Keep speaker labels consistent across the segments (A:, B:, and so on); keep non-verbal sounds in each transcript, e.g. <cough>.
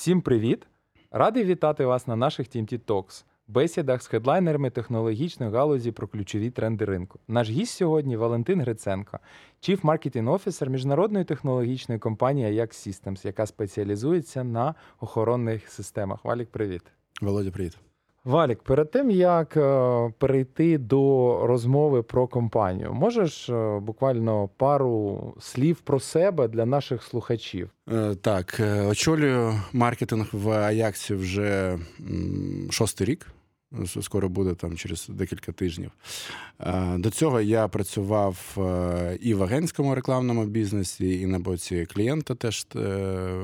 A: Всім привіт! Радий вітати вас на наших TMT Talks, бесідах з хедлайнерами технологічної галузі про ключові тренди ринку. Наш гість сьогодні Валентин Гриценко, Chief Marketing Officer міжнародної технологічної компанії Ajax Systems, яка спеціалізується на охоронних системах. Валік, привіт.
B: Володя, привіт.
A: Валік, перед тим як е, перейти до розмови про компанію, можеш е, буквально пару слів про себе для наших слухачів?
B: Е, так, очолюю маркетинг в Аяксі вже шостий рік скоро буде там через декілька тижнів. Е, до цього я працював е, і в агентському рекламному бізнесі, і на боці клієнта теж е,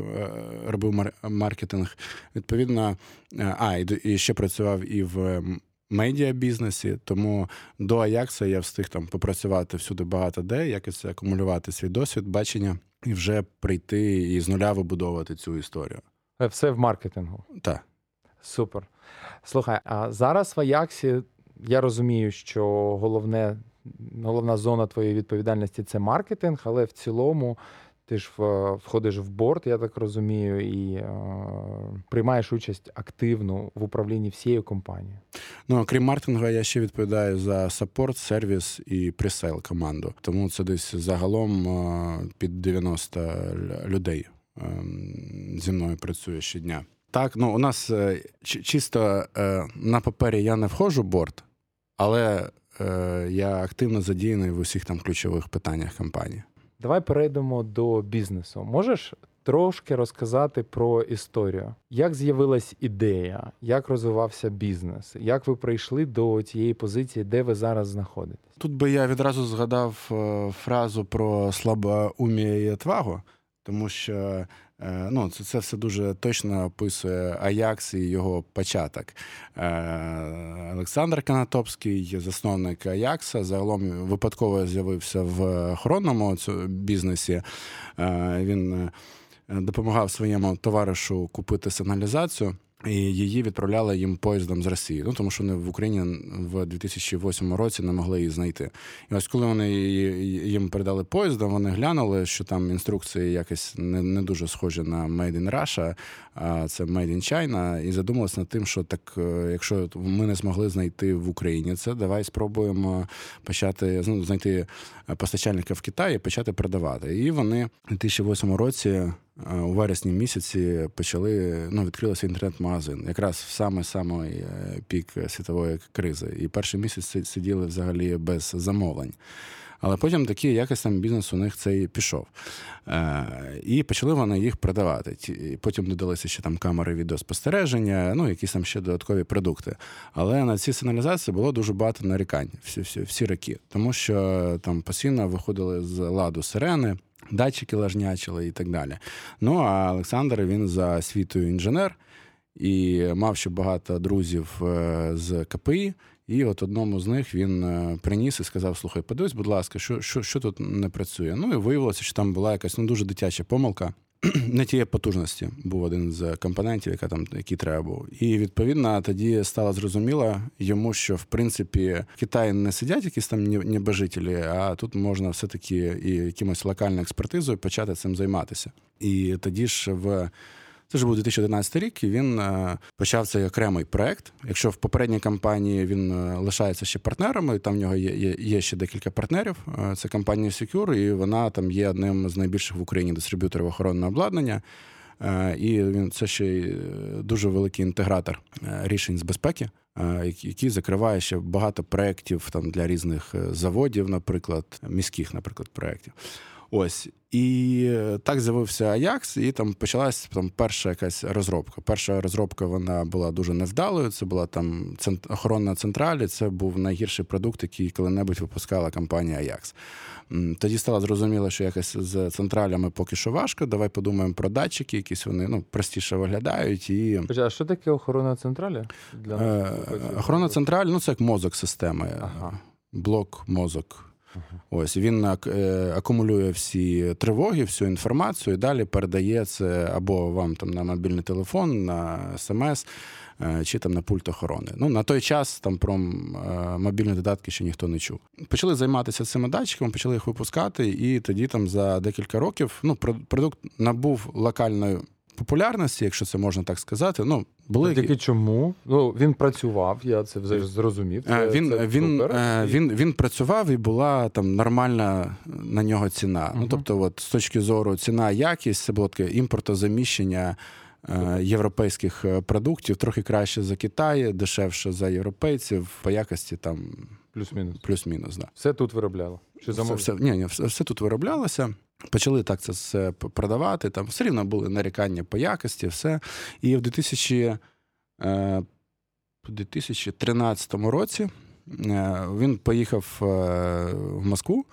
B: робив маркетинг. Відповідно, а і ще працював і в. Медіа бізнесі, тому до Аякса я встиг там попрацювати всюди багато де, якось акумулювати свій досвід, бачення і вже прийти і з нуля вибудовувати цю історію.
A: Все в маркетингу.
B: Так.
A: Супер. Слухай, а зараз в Аяксі я розумію, що головне, головна зона твоєї відповідальності це маркетинг, але в цілому ти ж входиш в board, я так розумію, і е, приймаєш участь активно в управлінні всією компанією.
B: Ну крім маркетингу, я ще відповідаю за support, сервіс і presale команду. Тому це десь загалом е, під 90 людей ем, зі мною працює щодня. Так, ну у нас е, чисто е, на папері я не входжу в борт, але е, я активно задіяний в усіх там ключових питаннях компанії.
A: Давай перейдемо до бізнесу. Можеш трошки розказати про історію, як з'явилась ідея, як розвивався бізнес, як ви прийшли до цієї позиції, де ви зараз знаходитесь?
B: Тут би я відразу згадав фразу про слабоумія і отвагу, тому що ну, Це це все дуже точно описує Аякс і його початок. Е, Олександр Канатопський, засновник Аякса, загалом випадково з'явився в охоронному бізнесі. Е, він допомагав своєму товаришу купити сигналізацію. І її відправляли їм поїздом з Росії. Ну тому що вони в Україні в 2008 році не могли її знайти. І ось коли вони їм передали поїздом, вони глянули, що там інструкції якось не не дуже схожі на Made in Russia, а це Made in China, і задумалися над тим, що так, е, якщо ми не змогли знайти в Україні це, давай спробуємо почати ну, знайти постачальника в Китаї почати продавати. І вони у 2008 році. У вересні місяці почали ну, відкрилося інтернет-магазин, якраз в саме самий е, пік світової кризи. І перший місяць сиділи взагалі без замовлень. Але потім такий якось там бізнес у них цей пішов. Е, І почали вони їх продавати. Потім додалися ще там камери відеоспостереження, ну, якісь там ще додаткові продукти. Але на ці сигналізації було дуже багато нарікань всі всі, всі роки, тому що там постійно виходили з ладу сирени датчики лажнячили і так далі. Ну а Олександр він за освітою інженер і мав ще багато друзів е, з КПІ. І от одному з них він е, приніс і сказав: Слухай, подивись, будь ласка, що що, що тут не працює. Ну і виявилося, що там була якась ну, дуже дитяча помилка. <clears throat> Не тієї потужності був один з компонентів, яка там який треба був. І відповідно тоді стало зрозуміло йому, що в принципі в Китаї не сидять якісь там небожителі, а тут можна все-таки і якимось локальною експертизою почати цим займатися. І тоді ж в це ж був 2011 рік, і він е, почав цей окремий проект. Якщо в попередній кампанії він е, лишається ще партнерами, там в нього є є, є ще декілька партнерів. Е, це компанія Secure, і вона там є одним з найбільших в Україні дистриб'юторів охоронного обладнання. І він це ще дуже великий інтегратор рішень з безпеки, який закриває ще багато проєктів там для різних заводів, наприклад, міських, наприклад, проєктів. Ось. І так з'явився Аякс, і там почалась там перша якась розробка. Перша розробка вона була дуже невдалою. Це була там охоронна централі. Це був найгірший продукт, який коли-небудь випускала компанія Аякс. Тоді стало зрозуміло, що якось з централями поки що важко. Давай подумаємо про датчики, якісь вони ну, простіше виглядають. І...
A: А що таке охорона централі?
B: Для е, Охорона централі ну це як мозок системи, ага. блок мозок. Ось він е, акумулює всі тривоги, всю інформацію і далі передає це або вам там на мобільний телефон, на смс е, чи там на пульт охорони. Ну на той час там про е, мобільні додатки ще ніхто не чув. Почали займатися цими датчиками, почали їх випускати, і тоді там за декілька років ну продукт набув локальної популярності, якщо це можна так сказати. Ну, були
A: Тільки чому? Ну він працював, я це вже зрозумів. Це,
B: він
A: це
B: він, він, він працював і була там нормальна на нього ціна. Uh-huh. Ну тобто, от з точки зору ціна, якість це було таке імпортозаміщення. Європейських продуктів трохи краще за Китай, дешевше за європейців по якості там
A: плюс-мінус.
B: Плюс-мінус, да.
A: Все тут виробляло. Чи
B: все, все, ні, ні, все, все тут вироблялося. Почали так це все продавати. Там все рівно були нарікання по якості, все. І в 2000, е, 2013 році е, він поїхав е, в Москву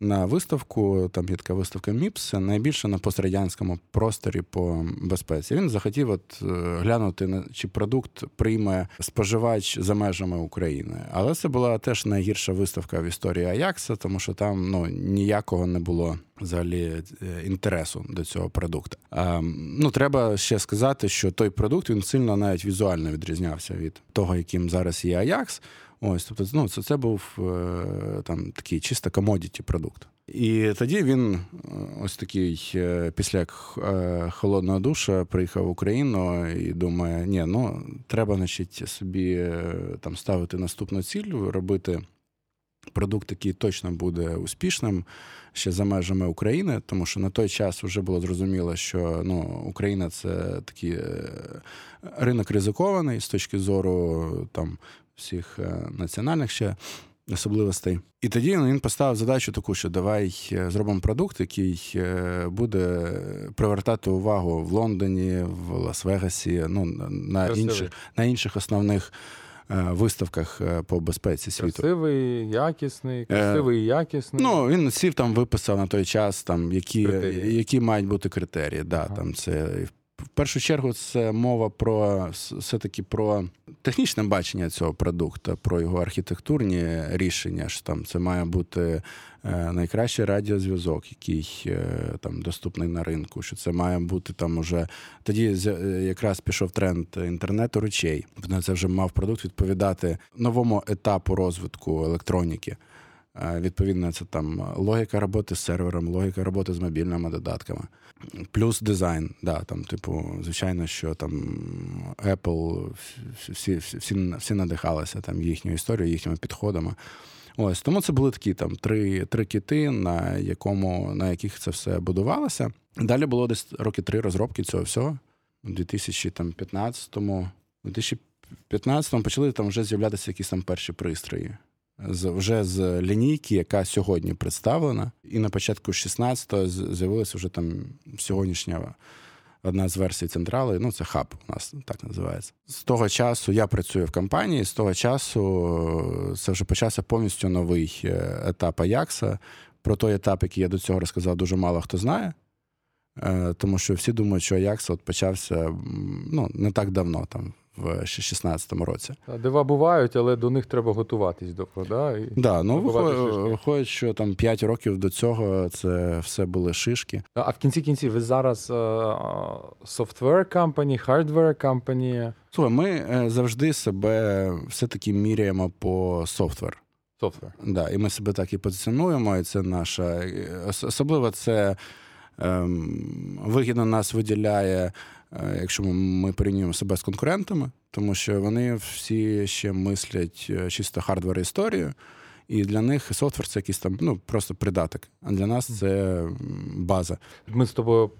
B: на виставку. Там є така виставка МІПС, найбільше на пострадянському просторі по безпеці. Він захотів от е, глянути чи продукт прийме споживач за межами України. Але це була теж найгірша виставка в історії Аякса, тому що там ну ніякого не було. Взагалі е, інтересу до цього продукту. А, Ну треба ще сказати, що той продукт він сильно навіть візуально відрізнявся від того, яким зараз є Аякс. Ось, тобто, ну, це це був е, там такий чисто комодіті продукт. І тоді він, е, ось такий, е, після холодного душа, приїхав в Україну і думає: ні, ну треба, значить, собі там ставити наступну ціль, робити. Продукт, який точно буде успішним ще за межами України, тому що на той час вже було зрозуміло, що ну, Україна це такий ринок ризикований з точки зору там всіх е, національних ще особливостей. І тоді він поставив задачу таку, що давай е, зробимо продукт, який е, буде привертати увагу в Лондоні, в Лас-Вегасі, ну на інших на інших основних. Виставках по безпеці світу.
A: Красивий, якісний, красивий і якісний.
B: Ну, він сів там, виписав на той час, там, які які мають бути критерії. Да, ага. там Це в першу чергу це мова про все-таки про технічне бачення цього продукту, про його архітектурні рішення. що там Це має бути е, найкращий радіозв'язок, який е, там доступний на ринку. Що це має бути там уже тоді е, якраз пішов тренд інтернету речей. Це вже мав продукт відповідати новому етапу розвитку електроніки. Відповідно, це там логіка роботи з сервером, логіка роботи з мобільними додатками, плюс дизайн. Да, там, типу, звичайно, що там Apple всі всі, всі надихалися там їхньою історією, їхніми підходами. Ось тому це були такі там три три кіти, на якому на яких це все будувалося. Далі було десь роки три розробки цього всього. У 2015-му, 2015-му почали там вже з'являтися якісь там перші пристрої вже з лінійки, яка сьогодні представлена, і на початку 16-го з'явилася вже там сьогоднішня одна з версій централи. Ну, це хаб у нас так називається. З того часу я працюю в компанії. З того часу це вже почався повністю новий е, етап Аякса. Про той етап, який я до цього розказав, дуже мало хто знає. Е, тому що всі думають, що Аякс от почався ну, не так давно, там в 2016 році.
A: Дива бувають, але до них треба готуватись до да? І
B: да, ну виходить, що там 5 років до цього це все були шишки.
A: А в кінці кінців ви зараз software company, hardware company?
B: Слухай, ми е, завжди себе все-таки міряємо по софтвер.
A: Софтвер.
B: Да, і ми себе так і позиціонуємо, і це наша особливо це ем, вигідно нас виділяє Е, якщо ми порівнюємо себе з конкурентами, тому що вони всі ще мислять е, чисто hardware історію. І для них software це якийсь там ну просто придаток. А для нас це база.
A: Ми з тобою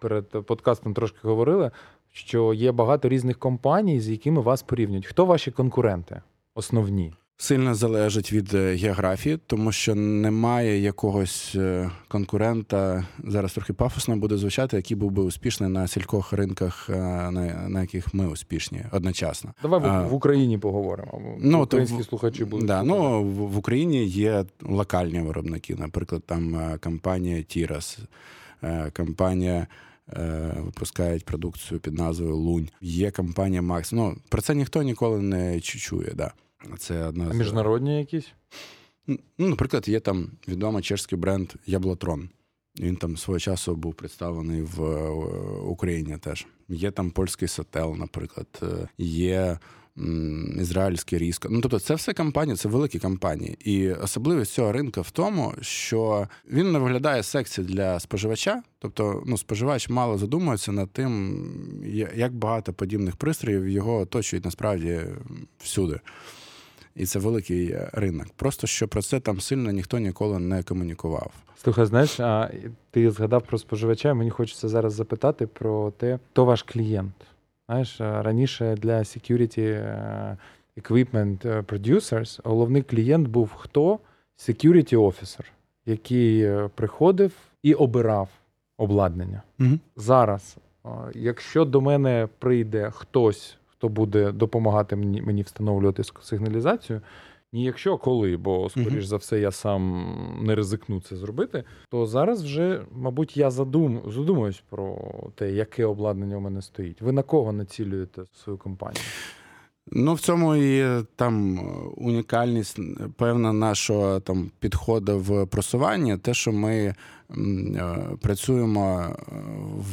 A: перед подкастом трошки говорили, що є багато різних компаній, з якими вас порівнюють. Хто ваші конкуренти? Основні?
B: Сильно залежить від е, географії, тому що немає якогось е, конкурента. Зараз трохи пафосно буде звучати, який був би успішний на скількох ринках, е, на на яких ми успішні одночасно.
A: Давай а, в Україні поговоримо. Ну, Українські то, слухачі будуть.
B: Да, ну, в, в Україні є локальні виробники, наприклад, там компанія Тірас, компанія. Випускають продукцію під назвою Лунь. Є компанія Макс. Ну про це ніхто ніколи не чує. Да.
A: Це одна з... А міжнародні якісь?
B: Ну, Наприклад, є там відомий чешський бренд Яблотрон. Він там свого часу був представлений в Україні теж. Є там польський сотел, наприклад, є ізраїльське різко. Ну тобто, це все компанії, це великі компанії. І особливість цього ринку в тому, що він не виглядає сексі для споживача. Тобто, ну, споживач мало задумується над тим, як багато подібних пристроїв його оточують насправді всюди. І це великий ринок. Просто що про це там сильно ніхто ніколи не комунікував.
A: Слухай, знаєш, а ти згадав про споживача. Мені хочеться зараз запитати про те, хто ваш клієнт. Знаєш, раніше для security е, equipment е, producers головний клієнт був хто? Security officer, який е, приходив і обирав обладнання.
B: Угу.
A: Зараз, якщо до мене прийде хтось, хто буде допомагати мені мені встановлювати сигналізацію, ні, якщо коли, бо скоріш uh-huh. за все я сам не ризикну це зробити, то зараз вже, мабуть, я задум, задумуюсь про те, яке обладнання у мене стоїть. Ви на кого націлюєте свою компанію?
B: Ну, в цьому і там унікальність, певна нашого там підходу в просуванні, те, що ми е, працюємо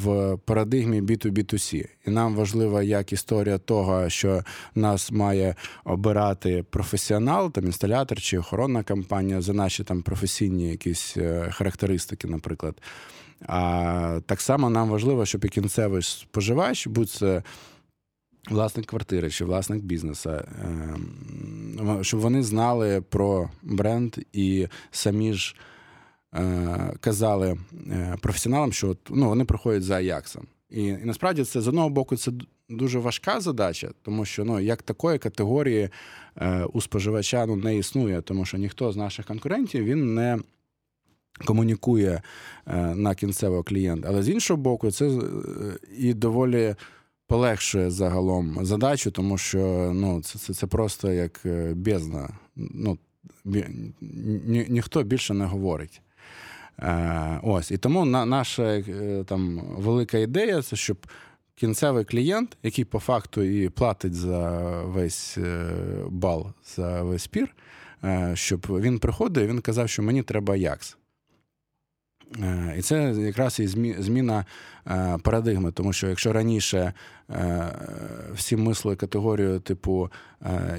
B: в парадигмі B2B2C. І нам важлива як історія того, що нас має обирати професіонал, там інсталятор чи охоронна компанія за наші там професійні якісь е, характеристики, наприклад. А так само нам важливо, щоб і кінцевий споживач, будь це власник квартири чи власник бізнесу, ем, щоб вони знали про бренд і самі ж е, казали е, професіоналам, що ну, вони проходять за Аяксом. І, і насправді це з одного боку це дуже важка задача, тому що ну, як такої категорії е, у споживача ну, не існує, тому що ніхто з наших конкурентів він не комунікує на кінцевого клієнта. Але з іншого боку, це і доволі полегшує загалом задачу, тому що ну, це це, це просто як е, бездна. Ну, ні, Ніхто більше не говорить. Е, ось. І тому на, наша е, там велика ідея це щоб кінцевий клієнт, який по факту і платить за весь бал, за весь пір, щоб він приходив і він казав, що мені треба Якс. Е, і це якраз і зміна е, парадигми, тому що якщо раніше е, всі мисли категорію, типу,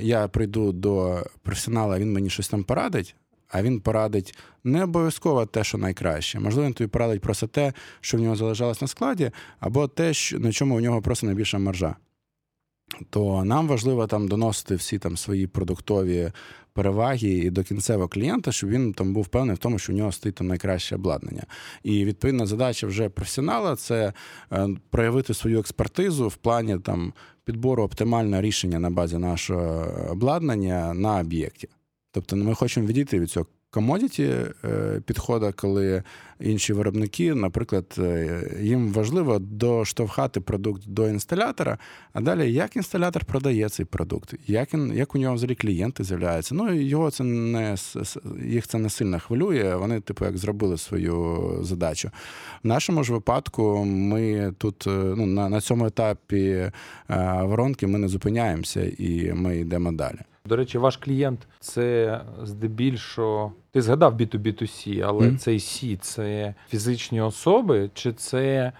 B: я прийду до професіонала, він мені щось там порадить, а він порадить не обов'язково те, що найкраще. Можливо, він тобі порадить просто те, що в нього залишалось на складі, або те, на чому у нього просто найбільша маржа. То нам важливо там доносити всі там свої продуктові переваги і до кінцевого клієнта, щоб він там був впевнений в тому, що у нього стоїть там найкраще обладнання. І відповідна задача вже професіонала це е, проявити свою експертизу в плані там підбору оптимального рішення на базі нашого обладнання на об'єкті. Тобто ми хочемо відійти від цього комодіті е, підходу, коли інші виробники, наприклад, е, їм важливо доштовхати продукт до інсталятора, а далі як інсталятор продає цей продукт, як він, як у нього взагалі клієнти з'являються. Ну його це не їх це не сильно хвилює. Вони, типу, як зробили свою задачу. В нашому ж випадку ми тут е, ну, на, на цьому етапі воронки ми не зупиняємося і ми йдемо далі.
A: До речі, ваш клієнт це здебільшого. Ти згадав B2B2C, але mm. цей C це фізичні особи, чи це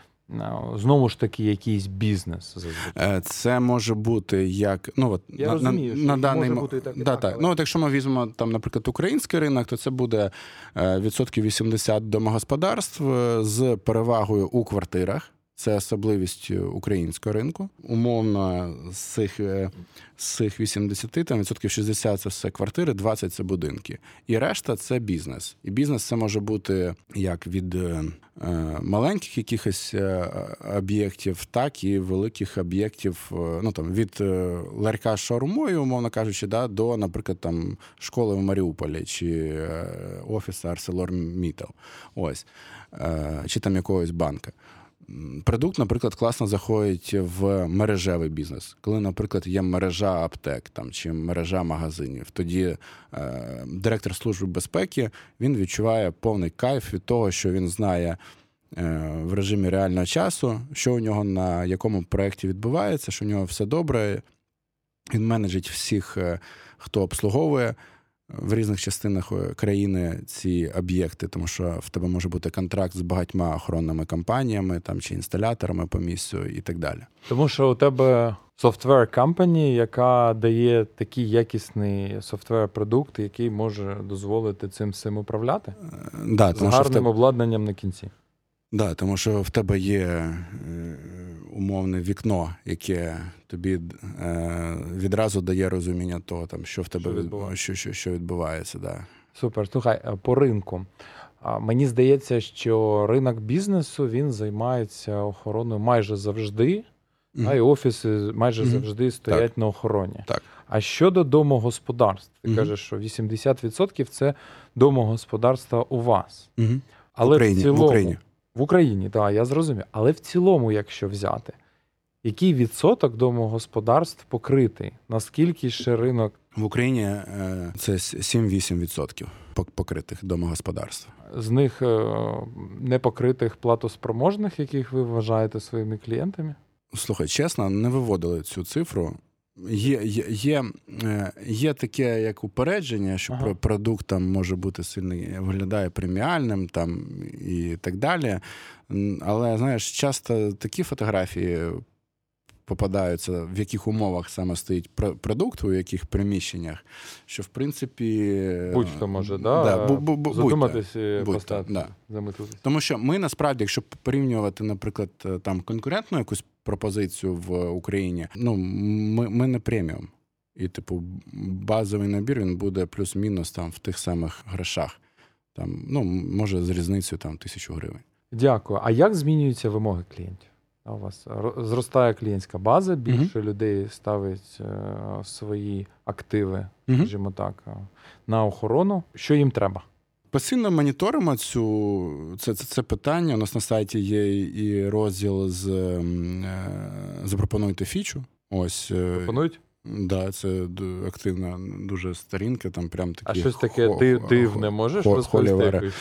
A: знову ж таки якийсь бізнес?
B: Зазвичай? Е, це може бути як ну от
A: Я на, розумію, на, на даний може бути так, і
B: да, так. Але... Ну, от якщо ми візьмемо там, наприклад, український ринок, то це буде е, відсотків 80 домогосподарств е, з перевагою у квартирах. Це особливість українського ринку. Умовно, з цих е, з цих 80, там відсотків 60 це все квартири, 20 це будинки. І решта це бізнес. І бізнес це може бути як від е, е, маленьких якихось об'єктів, так і великих об'єктів. Ну там від ларька шаурмою, умовно кажучи, да, до, наприклад, там школи в Маріуполі чи офісу ArcelorMittal. Ось чи там якогось банка. Продукт, наприклад, класно заходить в мережевий бізнес. Коли, наприклад, є мережа аптек там, чи мережа магазинів, тоді е, директор служби безпеки він відчуває повний кайф від того, що він знає е, в режимі реального часу, що у нього на якому проєкті відбувається, що у нього все добре. Він менеджить всіх, е, хто обслуговує в різних частинах е, країни ці об'єкти, тому що в тебе може бути контракт з багатьма охоронними компаніями там чи інсталяторами по місцю і так далі.
A: Тому що у тебе софтвер компанія, яка дає такий якісний софтвер продукт, який може дозволити цим всім управляти
B: да,
A: з гарним
B: що в тебе...
A: обладнанням на кінці.
B: Да, тому що в тебе є е, умовне вікно, яке тобі е, відразу дає розуміння того, там, що в тебе
A: що відбувається.
B: Що, що, що відбувається. Да.
A: Супер. Слухай, е, по ринку. Мені здається, що ринок бізнесу він займається охороною майже завжди, mm-hmm. а й офіси майже mm-hmm. завжди стоять
B: так.
A: на охороні.
B: Так.
A: А щодо домогосподарств, ти mm-hmm. кажеш, що 80% це домогосподарства у вас.
B: Але в Україні,
A: в, цілому,
B: в Україні.
A: В Україні, так, я зрозумів. Але в цілому, якщо взяти, який відсоток домогосподарств покритий? Наскільки ще ринок?
B: В Україні е, це 7-8% покритих домогосподарств.
A: З них е, непокритих платоспроможних, яких ви вважаєте своїми клієнтами?
B: Слухай, чесно, не виводили цю цифру. Є є, є, е, є таке як упередження, що ага. продукт там може бути сильний, виглядає преміальним там і так далі. Але знаєш, часто такі фотографії попадаються, в яких умовах саме стоїть продукт, у яких приміщеннях, що в принципі
A: будь-хто може да?
B: Да, бу- бу-
A: задуматись поставити,
B: да.
A: замислитись.
B: Тому що ми насправді, якщо порівнювати, наприклад, там конкурентну якусь пропозицію в Україні, ну ми, ми не преміум. І, типу, базовий набір він буде плюс-мінус там в тих самих грошах. Там, ну, може, з різницею там тисячу гривень.
A: Дякую. А як змінюються вимоги клієнтів? У вас зростає клієнтська база, більше uh-huh. людей ставить е, свої активи, uh-huh. скажімо так, е, на охорону. Що їм треба?
B: Постійно моніторимо цю це, це це, питання. У нас на сайті є і розділ з е, запропонуйте фічу. Ось
A: пропонують.
B: Да, це активна дуже сторінка, там прям такі.
A: А щось таке хо, див, дивне можеш хо, розповісти якусь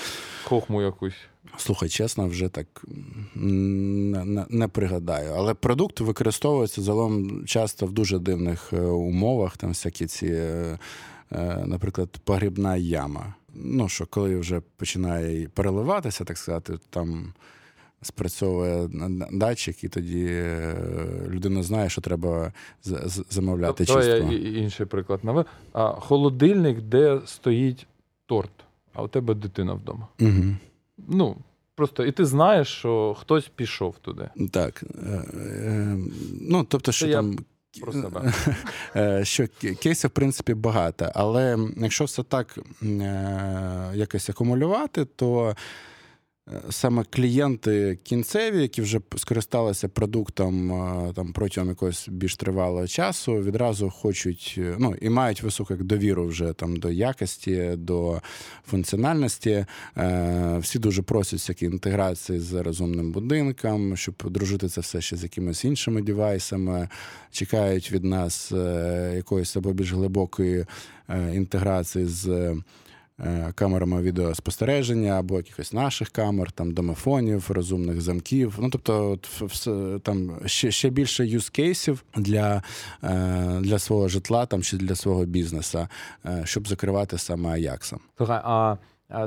A: хохму якусь?
B: Слухай, чесно, вже так не, не пригадаю. Але продукт використовується загалом часто в дуже дивних е, умовах. Там всякі ці, е, е, наприклад, погрібна яма. Ну, що коли вже починає переливатися, так сказати, там спрацьовує датчик, і тоді е, людина знає, що треба замовляти
A: тобто, чистку. я інший приклад навив. А холодильник, де стоїть торт, а у тебе дитина вдома.
B: Угу.
A: Ну, Просто і ти знаєш, що хтось пішов туди.
B: Так. Е, е, ну, тобто, що Це там.
A: Про себе. <laughs>
B: Що кейсів, в принципі, багато. Але якщо все так якось акумулювати, то саме клієнти кінцеві, які вже скористалися продуктом е, там протягом якогось більш тривалого часу, відразу хочуть е, ну і мають високу довіру вже там до якості, до функціональності. Всі дуже просять всякі інтеграції з розумним будинком, щоб дружити це все ще з якимись іншими девайсами. Чекають від нас якоїсь або більш глибокої інтеграції з. Е, камерами відеоспостереження або якихось наших камер, там домофонів, розумних замків. Ну тобто, от, там ще ще більше юзкейсів для е, для свого житла там чи для свого бізнесу, е, щоб закривати саме Аяксом.
A: Слухай, а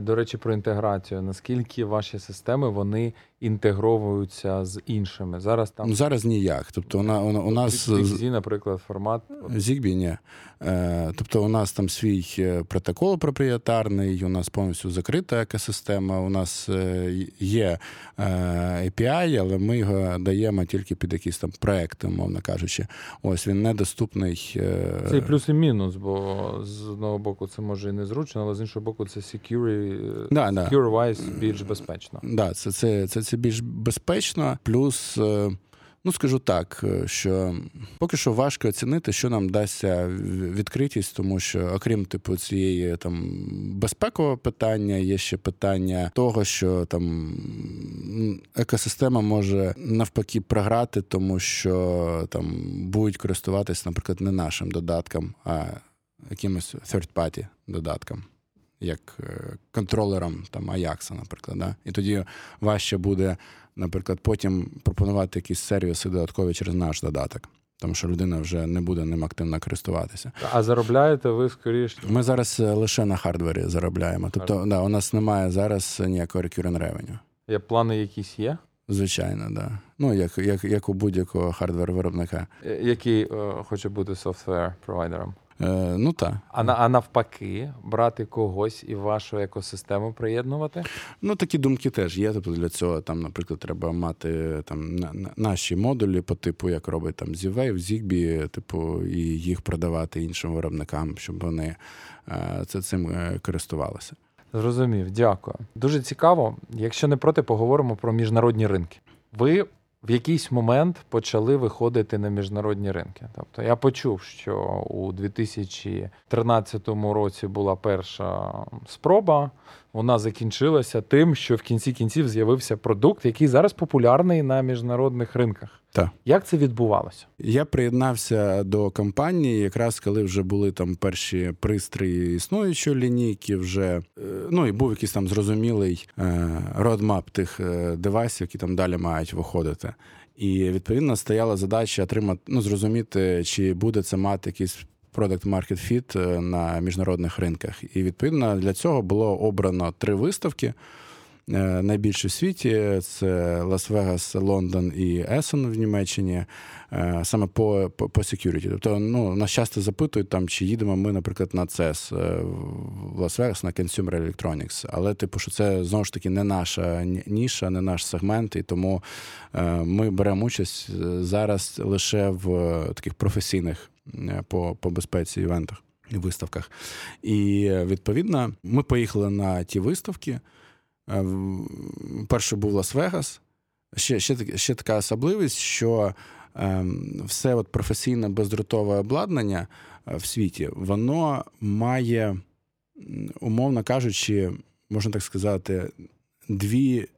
A: до речі, про інтеграцію. Наскільки ваші системи вони інтегровуються з іншими? Зараз там
B: ну, зараз ніяк. Тобто, вона у нас
A: Zigbee, наприклад, формат
B: Zigbee, ні. Е, тобто, у нас там свій е, протокол проприєтарний, у нас повністю закрита екосистема. У нас е, є API, але ми його даємо тільки під якісь там проекти, мовно кажучи. Ось він недоступний.
A: Це і плюс і мінус, бо з одного боку це може і незручно, але з іншого боку, це secure,
B: да,
A: secure-wise да. більш безпечно.
B: Да, це, це, це, це більш безпечно, плюс. Ну, скажу так, е, що поки що важко оцінити, що нам дасться відкритість, тому що, окрім типу цієї там безпекового питання, є ще питання того, що там екосистема може навпаки програти, тому що там будуть користуватись, наприклад, не нашим додатком, а якимось third-party додатком. Як е, контролером там Аякса, наприклад, да? і тоді важче буде наприклад, потім пропонувати якісь сервіси додаткові через наш додаток. тому що людина вже не буде ним активно користуватися.
A: А заробляєте ви скоріше?
B: Ми зараз е, лише на хардвері заробляємо. Тобто, да, у нас немає зараз ніякого recurring revenue.
A: Є плани якісь є?
B: Звичайно, да. Ну, як як, як у будь-якого хардвер-виробника.
A: Е, який е, хоче бути софтвер провайдером?
B: Е, Ну так.
A: А на а навпаки, брати когось і вашу екосистему приєднувати?
B: Ну такі думки теж є. Тобто для цього там, наприклад, треба мати там на, на, наші модулі по типу, як робить там Z-Wave, Zigbee, типу, і їх продавати іншим виробникам, щоб вони е, це цим е, користувалися.
A: Зрозумів, дякую. Дуже цікаво. Якщо не проти, поговоримо про міжнародні ринки. Ви в якийсь момент почали виходити на міжнародні ринки. Тобто я почув, що у 2013 році була перша спроба. Вона закінчилася тим, що в кінці кінців з'явився продукт, який зараз популярний на міжнародних ринках.
B: Так.
A: Як це відбувалося?
B: Я приєднався до компанії, якраз коли вже були там перші пристрої існуючої лінійки, вже е, ну і був якийсь там зрозумілий родмап тих е, девайсів, які там далі мають виходити. І відповідно стояла задача отримати, ну зрозуміти, чи буде це мати якийсь Product Market Fit е, на міжнародних ринках. І відповідно для цього було обрано три виставки. Е, найбільші в світі це Лас-Вегас, Лондон і Есен в Німеччині, е, саме по по, по security. Тобто ну, нас часто запитують, там, чи їдемо ми, наприклад, на CES в Лас-Вегас на Consumer Electronics. Але, типу, що це знову ж таки не наша ніша, не наш сегмент, і тому ми беремо участь зараз лише в таких професійних по, по безпеці івентах виставках. І відповідно ми поїхали на ті виставки. Е, перший був Лас-Вегас. Ще ще, ще така особливість, що е, все от професійне бездротове обладнання е, в світі, воно має, умовно кажучи, можна так сказати, дві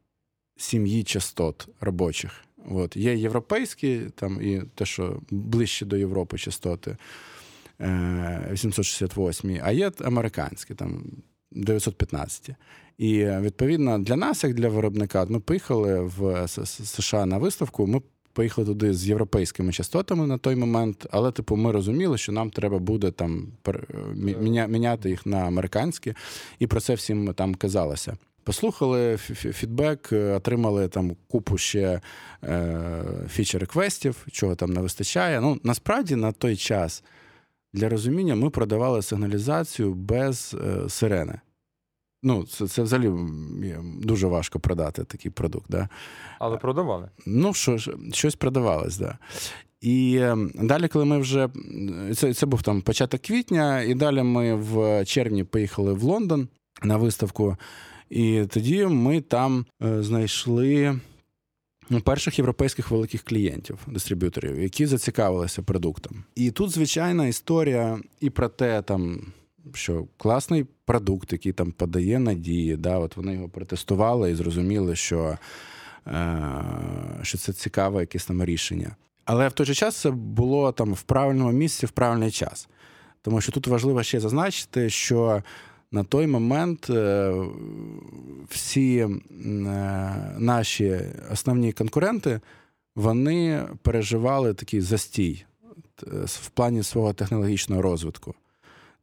B: сім'ї частот робочих. От. Є європейські, там і те, що ближче до Європи частоти 868, а є американські, там 915. І відповідно для нас, як для виробника, ми поїхали в США на виставку. Ми поїхали туди з європейськими частотами на той момент, але типу ми розуміли, що нам треба буде там міняти їх на американські, і про це всім там казалося. Послухали фідбек, отримали там купу ще фічер реквестів, чого там не вистачає. Ну насправді на той час для розуміння ми продавали сигналізацію без е, сирени. Ну, це це взагалі дуже важко продати такий продукт. Да?
A: Але продавали?
B: Ну, що, щось продавалось, так. Да. І ем, далі, коли ми вже це це був там початок квітня, і далі ми в червні поїхали в Лондон на виставку, і тоді ми там е, знайшли ну, перших європейських великих клієнтів, дистриб'юторів, які зацікавилися продуктом. І тут звичайна історія і про те, там що класний продукт, який там подає надії, да, от вони його протестували і зрозуміли, що е, що це цікаве якесь там рішення. Але в той же час це було там в правильному місці в правильний час. Тому що тут важливо ще зазначити, що на той момент е, всі е, наші основні конкуренти вони переживали такий застій в плані свого технологічного розвитку.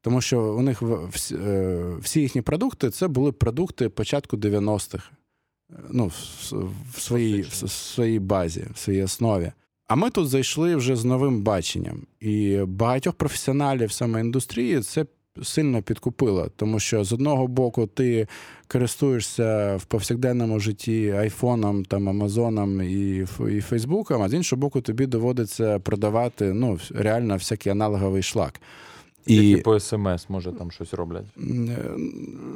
B: Тому що у них е, всі їхні продукти це були продукти початку 90-х, е, ну, в своїй в своїй базі, в своїй основі. А ми тут зайшли вже з новим баченням. І багатьох професіоналів саме індустрії це сильно підкупило, тому що з одного боку ти користуєшся в повсякденному житті айфоном, там Амазоном і і Фейсбуком, а з іншого боку, тобі доводиться продавати ну, реально всякий аналоговий шлак.
A: І... Які по смс, може, там щось роблять?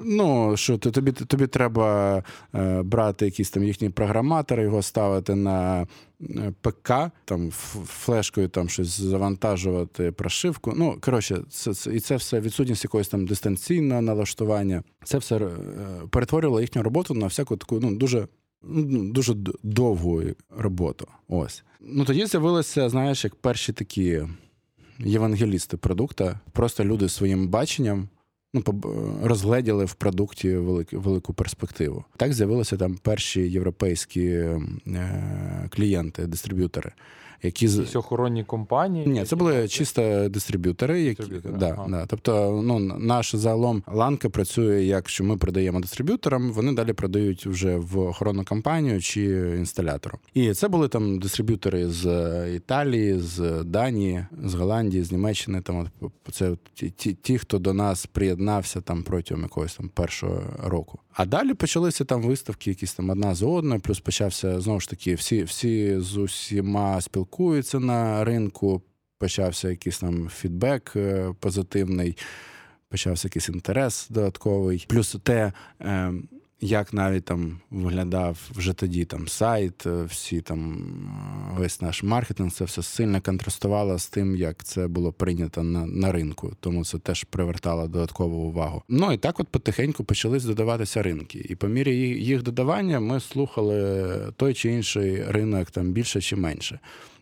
B: Ну, що тобі тобі треба е, брати якісь там їхні програматори, його ставити на е, ПК, там флешкою там щось завантажувати, прошивку. Ну, коротше, це, це, і це все відсутність якогось там дистанційного налаштування. Це все е, перетворювало їхню роботу на всяку таку ну, дуже. Ну, дуже довгу роботу. Ось. Ну тоді з'явилися, знаєш, як перші такі євангелісти продукта, просто люди своїм баченням ну, розгледіли в продукті велику, велику перспективу. Так з'явилися там перші європейські е, клієнти, дистриб'ютори. Які
A: Якісь охоронні компанії.
B: Ні, це були чисто дистриб'ютори, які
A: Дистриб'ютори,
B: да,
A: ага.
B: да. Тобто, ну наш загалом ланка працює, як що ми продаємо дистриб'юторам, вони далі продають вже в охоронну компанію чи інсталятору. І це були там дистриб'ютори з Італії, з Данії, з Голландії, з Німеччини. Там от це ті, ті, ті, хто до нас приєднався там протягом якогось там першого року. А далі почалися там виставки, якісь там одна з одною, плюс почався знову ж таки, всі, всі з усіма спілкуються на ринку. Почався якийсь там фідбек е, позитивний, почався якийсь інтерес додатковий. Плюс те, е, як навіть там виглядав вже тоді там сайт, е, всі там весь наш маркетинг, це все сильно контрастувало з тим, як це було прийнято на, на ринку. Тому це теж привертало додаткову увагу. Ну і так, от потихеньку почались додаватися ринки. І по мірі їх додавання ми слухали той чи інший ринок там більше чи менше.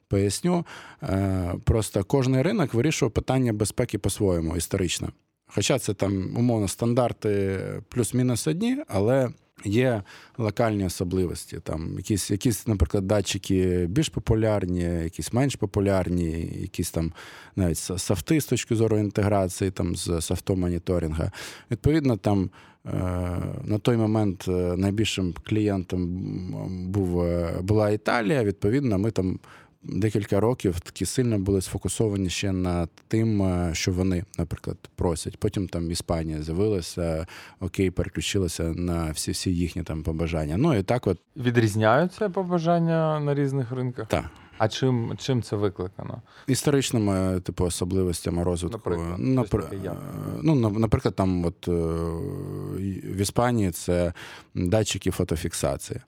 B: Поясню, Е, просто кожний ринок вирішував питання безпеки по-своєму історично. Хоча це там умовно стандарти плюс-мінус одні, але є локальні особливості. Там якісь, якісь, наприклад, датчики більш популярні, якісь менш популярні, якісь там навіть софти з точки зору інтеграції там з софтом моніторинга. Відповідно, там. е, На той момент е, найбільшим клієнтом був, була Італія. Відповідно, ми там декілька років такі сильно були сфокусовані ще на тим, е, що вони, наприклад, просять. Потім там Іспанія з'явилася, окей, переключилася на всі всі їхні там побажання. Ну і так, от
A: Відрізняються побажання на різних ринках.
B: так.
A: А чим, чим це викликано?
B: Історичними, типу, особливостями розвитку.
A: Наприклад,
B: Напри-
A: щось таке як?
B: ну, на- наприклад, там, от е, в Іспанії це датчики фотофіксації.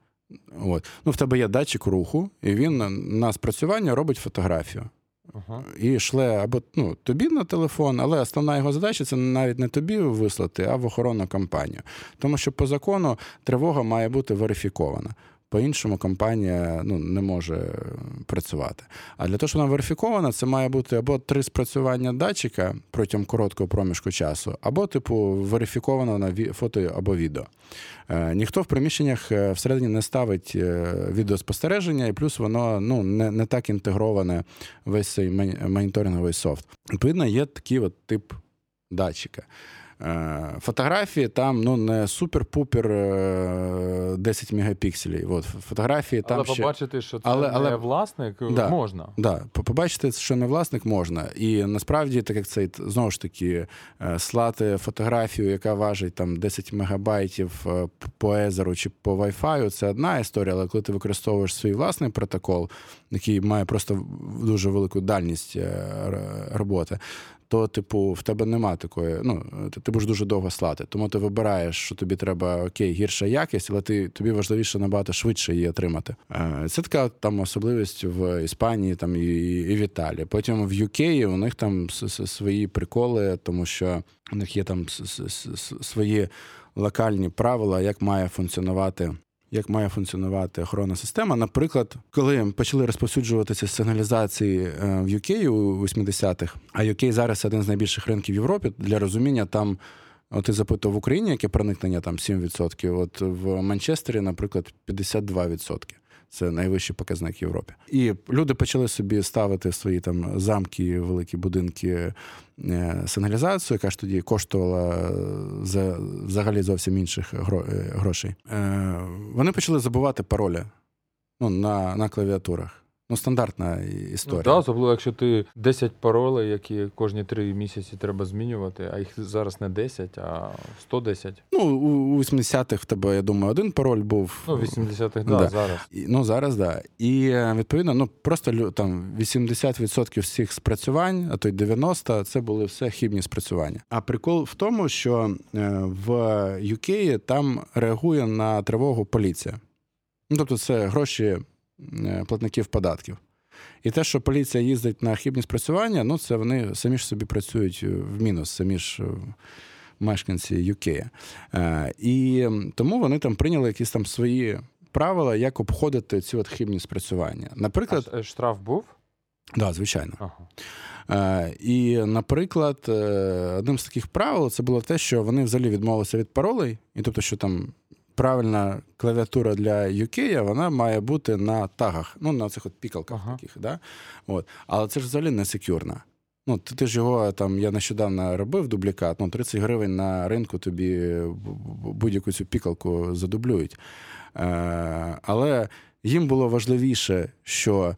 B: От. Ну, в тебе є датчик руху, і він на- спрацювання робить фотографію.
A: Ага.
B: і шле або ну, тобі на телефон, але основна його задача це навіть не тобі вислати, а в охоронну компанію. Тому що по закону тривога має бути верифікована. По-іншому компанія ну, не може працювати. А для того, щоб вона верифікована, це має бути або три спрацювання датчика протягом короткого проміжку часу, або, типу, верифіковано на фото або відео. Е, ніхто в приміщеннях е, всередині не ставить е, відеоспостереження, і плюс воно ну, не, не так інтегроване весь цей моніторинговий софт. Відповідно, є такий от тип датчика. Е, Фотографії там ну не супер-пупер е, 10 мегапікселів. От фотографії там
A: Але
B: ще...
A: побачити, що це
B: Але-
A: не
B: але-
A: власник,
B: Да.
A: можна.
B: Да, побачити, що не власник можна. І насправді, так як це знову ж таки е, слати фотографію, яка важить там 10 мегабайтів е, по Езеру чи по Wi-Fi, це одна історія, але коли ти використовуєш свій власний протокол, який має просто дуже велику дальність е, роботи. То, типу, в тебе нема такої, ну, ти, ти будеш дуже довго слати. Тому ти вибираєш, що тобі треба окей, гірша якість, але ти, тобі важливіше набагато швидше її отримати. Е, Це така там особливість в Іспанії там, і, і в Італії. Потім в UK у них там свої приколи, тому що у них є там свої локальні правила, як має функціонувати. Як має функціонувати охоронна система? Наприклад, коли почали розповсюджуватися сигналізації е, в UK у 80-х, а UK зараз один з найбільших ринків в Європі, для розуміння там От ти запитував в Україні, яке проникнення там 7%. От в Манчестері, наприклад, 52%. Це найвищий показник Європі. І люди почали собі ставити свої там замки, великі будинки е, сигналізацію, яка ж тоді коштувала за взагалі зовсім інших е, грошей. Е, Вони почали забувати паролі ну, на, на клавіатурах. Ну, стандартна
A: Ну,
B: історія.
A: да, особливо, якщо ти 10 паролей, які кожні 3 місяці треба змінювати, а їх зараз не 10, а 110.
B: Ну, у у 80-х в тебе, я думаю, один пароль був.
A: Ну, в 80-х, да,
B: Да.
A: зараз.
B: І, Ну, зараз так. Да. І е, відповідно, ну просто там 80% всіх спрацювань, а то й 90% це були все хібні спрацювання. А прикол в тому, що е, в UK там реагує на тривогу поліція. Ну, тобто, це гроші платників податків. І те, що поліція їздить на хібні спрацювання, ну це вони самі ж собі працюють е, в мінус, самі ж е, мешканці UK. Е, І тому вони там прийняли якісь там свої правила, як обходити ці от хибні спрацювання. Наприклад,
A: А е, штраф був?
B: да, звичайно.
A: Ага.
B: Е, І, наприклад, е, одним з таких правил це було те, що вони взагалі відмовилися від паролей, і тобто, що там правильна клавіатура для UK, вона має бути на тагах, ну на цих от пікалках ага. таких. Да? От. Але це ж взагалі не секюрна. Ну, ти, ти ж його там, я нещодавно робив дублікат, ну 30 гривень на ринку тобі будь-яку цю пікалку задублюють. Е, Але їм було важливіше, що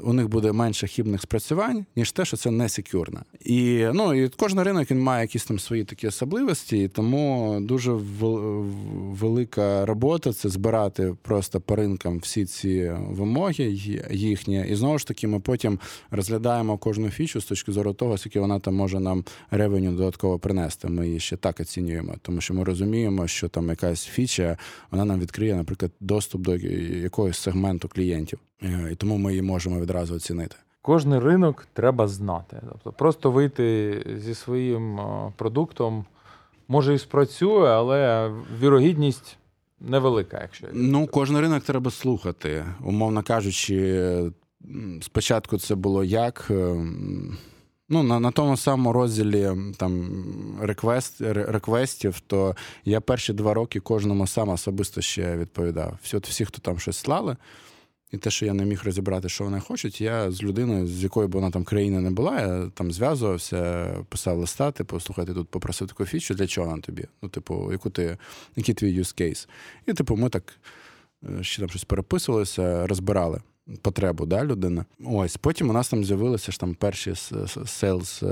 B: у них буде менше хібних спрацювань, ніж те, що це не секюрно. І ну, і кожен ринок він має якісь там свої такі особливості, і тому дуже велика робота це збирати просто по ринкам всі ці вимоги їхні. І знову ж таки, ми потім розглядаємо кожну фічу з точки зору того, скільки вона там може нам ревеню додатково принести. Ми її ще так оцінюємо, тому що ми розуміємо, що там якась фіча вона нам відкриє, наприклад, доступ до якогось сегменту клієнтів. Е, і тому ми її можемо відразу оцінити.
A: Кожний ринок треба знати. Тобто просто вийти зі своїм продуктом може і спрацює, але вірогідність невелика. Якщо
B: ну кожен ринок треба слухати, умовно кажучи, спочатку це було як. Е, ну, на на тому самому розділі там реквест, реквестів, то я перші два роки кожному сам особисто ще відповідав. Всі, всі, хто там щось слали, і те, що я не міг розібрати, що вони хочуть, я з людиною, з якої б вона там країни не була, я там зв'язувався, писав листа, типу, слухай, тут попросив таку фічу, для чого вона тобі? Ну, типу, яку ти, який твій use case? І, типу, ми так е, ще там щось переписувалися, розбирали потребу да, людини. Ось потім у нас там з'явилися ж там перші селс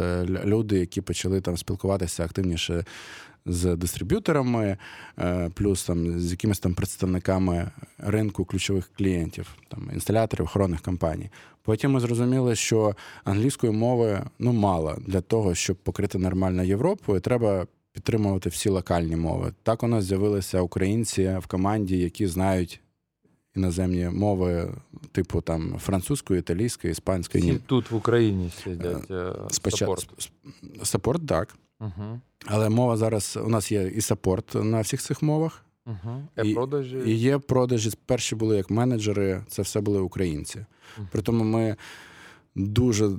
B: люди, які почали там спілкуватися активніше з дистриб'юторами, е, плюс там з якимись там представниками ринку ключових клієнтів, там інсталяторів, охоронних компаній. Потім ми зрозуміли, що англійської мови ну мало для того, щоб покрити нормально Європу, і треба. Підтримувати всі локальні мови. Так у нас з'явилися українці в команді, які знають іноземні мови, типу там французької, італійської, іспанської.
A: Ні. Тут в Україні сидять е, Спочатку
B: саппорт, так. Угу. Але мова зараз у нас є і саппорт на всіх цих мовах.
A: Угу. І, продажі.
B: і є продажі. Перші були як менеджери, це все були українці. Угу. При тому ми дуже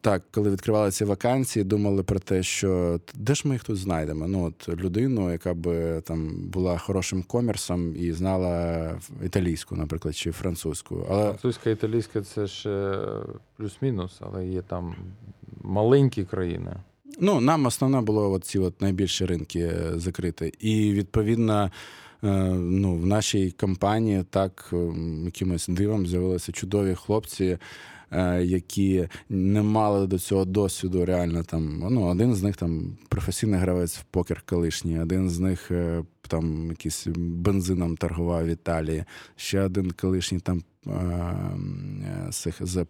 B: так, коли відкривали ці вакансії, думали про те, що де ж ми їх тут знайдемо? Ну, от людину, яка би там була хорошим комерсом і знала італійську, наприклад, чи французьку.
A: Але французька, італійська це ще плюс-мінус, але є там маленькі країни.
B: Ну, нам основне було от ці от найбільші ринки е, закрити. І відповідно. Е, ну, в нашій компанії так якимось дивом з'явилися чудові хлопці, які не мали до цього досвіду. Реально там ну, один з них там професійний гравець в покер колишній, один з них е, там якийсь бензином торгував в Італії, ще один колишній там. Е, з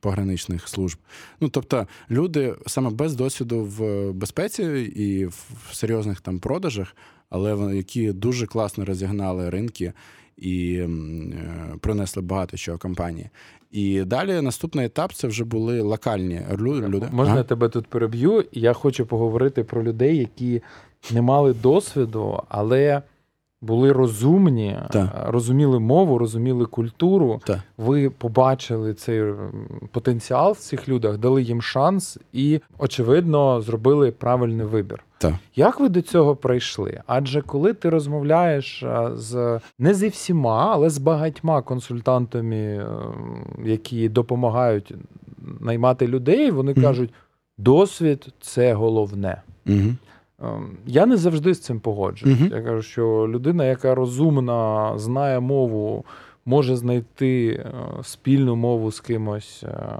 B: пограничних служб. Ну, тобто, люди саме без досвіду в безпеці і в серйозних там продажах, але які дуже класно розігнали ринки і принесли багато чого компанії. І далі наступний етап це вже були локальні люди.
A: Можна я тебе тут переб'ю? Я хочу поговорити про людей, які не мали досвіду, але були розумні, так. розуміли мову, розуміли культуру. Так. Ви побачили цей потенціал в цих людях, дали їм шанс і, очевидно, зробили правильний вибір.
B: Так.
A: Як ви до цього прийшли? Адже коли ти розмовляєш з не зі всіма, але з багатьма консультантами, е, які допомагають наймати людей, вони mm кажуть, досвід це головне.
B: mm
A: Я не завжди з цим погоджуюсь. mm Я кажу, що людина, яка розумна, знає мову, може знайти е, спільну мову з кимось, е,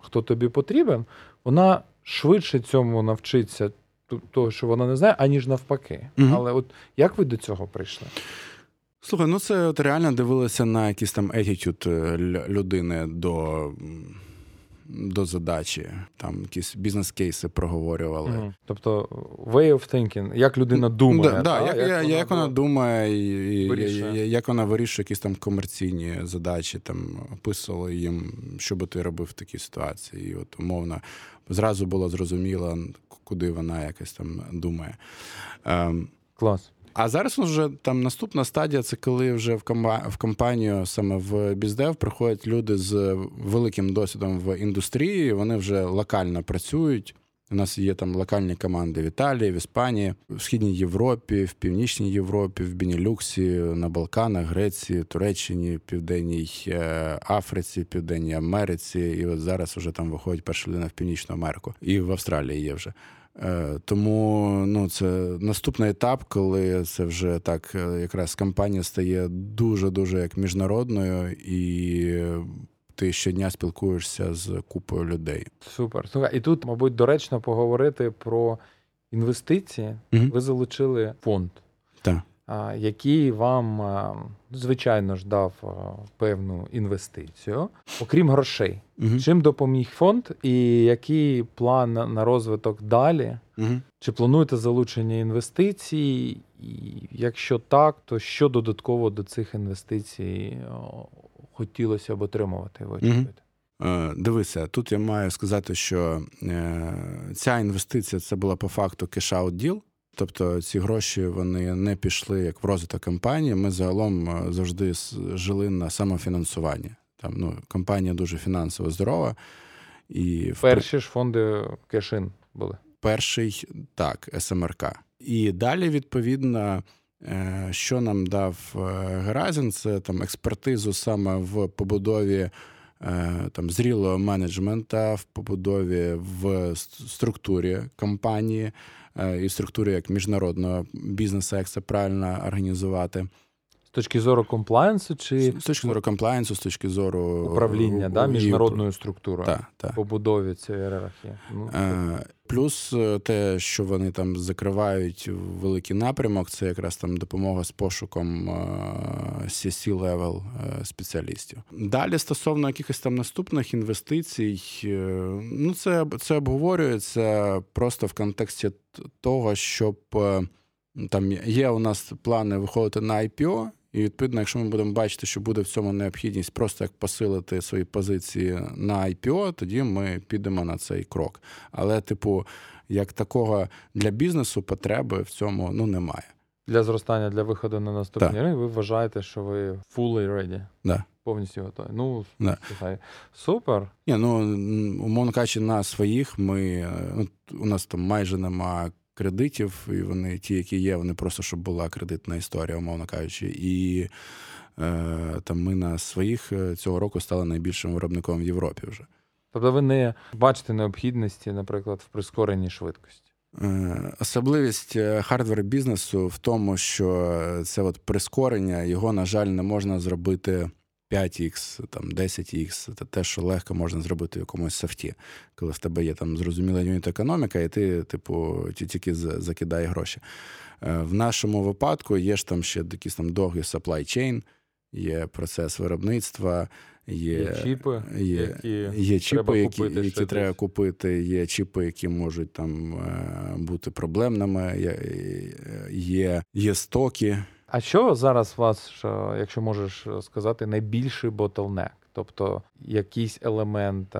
A: хто тобі потрібен, вона швидше цьому навчиться того, що вона не знає, аніж навпаки. Угу. Але от як ви до цього прийшли?
B: Слухай, ну це от реально дивилися на якийсь там етітюд людини до до задачі, там якісь бізнес-кейси проговорювали. Mm.
A: Тобто way of thinking, як людина думає.
B: Да, да, як, як, вона, як вона думає, і, і, як вона вирішує якісь там комерційні задачі, там описували їм, що би ти робив в такій ситуації. І от умовно зразу було зрозуміло, куди вона якось там думає.
A: Ем, Клас.
B: А зараз вже там наступна стадія це коли вже в в компанію, саме в Біздев, приходять люди з великим досвідом в індустрії. Вони вже локально працюють. У нас є там локальні команди в Італії, в Іспанії, в Східній Європі, в Північній Європі, в Бенілюксі, на Балканах, Греції, Туреччині, Південній е, Африці, Південній Америці. І от зараз вже там виходить перша людина в Північну Америку. І в Австралії є вже. Е, тому ну, це наступний етап, коли це вже так е, якраз компанія стає дуже дуже як міжнародною і ти щодня спілкуєшся з купою людей.
A: Супер. Слухай, і тут, мабуть, доречно поговорити про інвестиції.
B: Угу.
A: Ви залучили фонд,
B: Так.
A: Який вам, звичайно ж, дав певну інвестицію, окрім грошей.
B: Угу.
A: Чим допоміг фонд, і який план на розвиток далі?
B: Угу.
A: Чи плануєте залучення інвестицій? І якщо так, то що додатково до цих інвестицій хотілося б отримувати?
B: Угу. Дивися, тут я маю сказати, що е, ця інвестиція це була по факту cash-out deal. Тобто ці гроші вони не пішли як в розвиток компанії. Ми загалом е, завжди жили на самофінансуванні. Там ну, компанія дуже фінансово здорова. І
A: Перші ж фонди cash-in були.
B: Перший так, SMRK. І далі, відповідно, Е, що нам дав Геразін, це там експертизу саме в побудові е, там зрілого менеджмента, в побудові в структурі компанії е, і структури як міжнародного бізнесу, як це правильно організувати.
A: Точки зору комплаєнсу чи
B: з точки зору комплаєнсу, з точки зору
A: управління да, міжнародною структурою
B: та, та.
A: побудові цієї ієрархії. Ну,
B: Плюс е, те, що вони там закривають великий напрямок, це якраз там допомога з пошуком C-level спеціалістів. Далі стосовно якихось там наступних інвестицій, е, ну це це обговорюється просто в контексті того, щоб е, там є у нас плани виходити на IPO, і відповідно, якщо ми будемо бачити, що буде в цьому необхідність просто як посилити свої позиції на IPO, тоді ми підемо на цей крок. Але, типу, як такого для бізнесу потреби в цьому ну немає.
A: Для зростання для виходу на наступні ринок ви вважаєте, що ви fully ready?
B: Да.
A: Повністю готові. Ну,
B: да.
A: супер.
B: Ні, ну умовно кажучи, на своїх ми е, у нас там майже нема кредитів, і вони ті, які є, вони просто щоб була кредитна історія, умовно кажучи. І е, там ми на своїх е, цього року стали найбільшим виробником в Європі вже.
A: Тобто ви не бачите необхідності, наприклад, в прискоренні швидкості?
B: Е, особливість е, hardware бізнесу в тому, що це от прискорення, його, на жаль, не можна зробити 5х, там 10х, це те, що легко можна зробити в якомусь софті, коли в тебе є там зрозуміла unit економіка, і ти, типу, тільки закидає гроші. Е, в нашому випадку є ж там ще якийсь там довгий supply chain, є процес виробництва. Є,
A: є чіпи,
B: є,
A: які
B: є чіпи,
A: треба
B: які
A: купити
B: які треба купити, є чіпи, які можуть там е, бути проблемними, є, є, є стоки.
A: А що зараз вас, якщо можеш сказати, найбільший ботлнек? Тобто якийсь елемент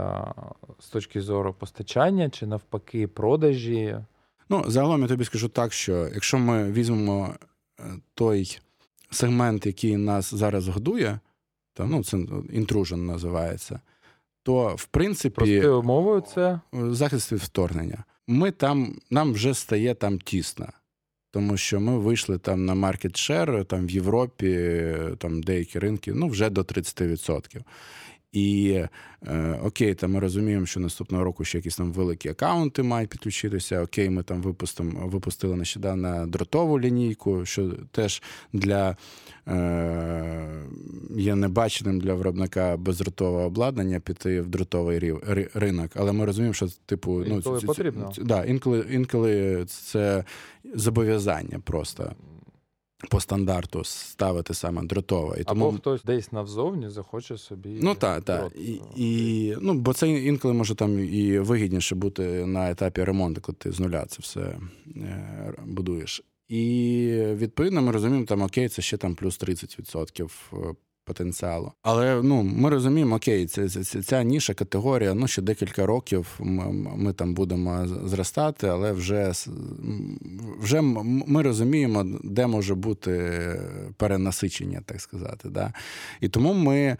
A: з точки зору постачання чи навпаки продажі?
B: Ну, загалом я тобі скажу так, що якщо ми візьмемо е, той сегмент, який нас зараз годує, то ну, це інтружен називається, то в принципі
A: Простою мовою це
B: захист від вторгнення. Ми там, нам вже стає там тісно тому що ми вийшли там на маркетшер там в Європі, там деякі ринки, ну вже до 30%. І е, окей, там ми розуміємо, що наступного року ще якісь там великі акаунти мають підключитися. Окей, ми там випустимо, випустили нещодавно дротову лінійку, що теж для е, є небаченим для виробника бездротового обладнання піти в дротовий рів, ринок. Але ми розуміємо, що типу
A: інколи ну потрібно.
B: Це, да, інколи, інколи це зобов'язання просто по стандарту ставити саме дротове. І
A: тому... Або хтось десь навзовні захоче собі.
B: Ну так, так. І, і, ну, бо це інколи може там і вигідніше бути на етапі ремонту, коли ти з нуля це все е, будуєш. І відповідно ми розуміємо, там окей, це ще там плюс 30% е, потенціалу. Але ну ми розуміємо, окей, це, це ця ніша категорія. Ну ще декілька років ми, ми там будемо зростати, але вже вже ми розуміємо, де може бути перенасичення, так сказати. Да? І тому ми.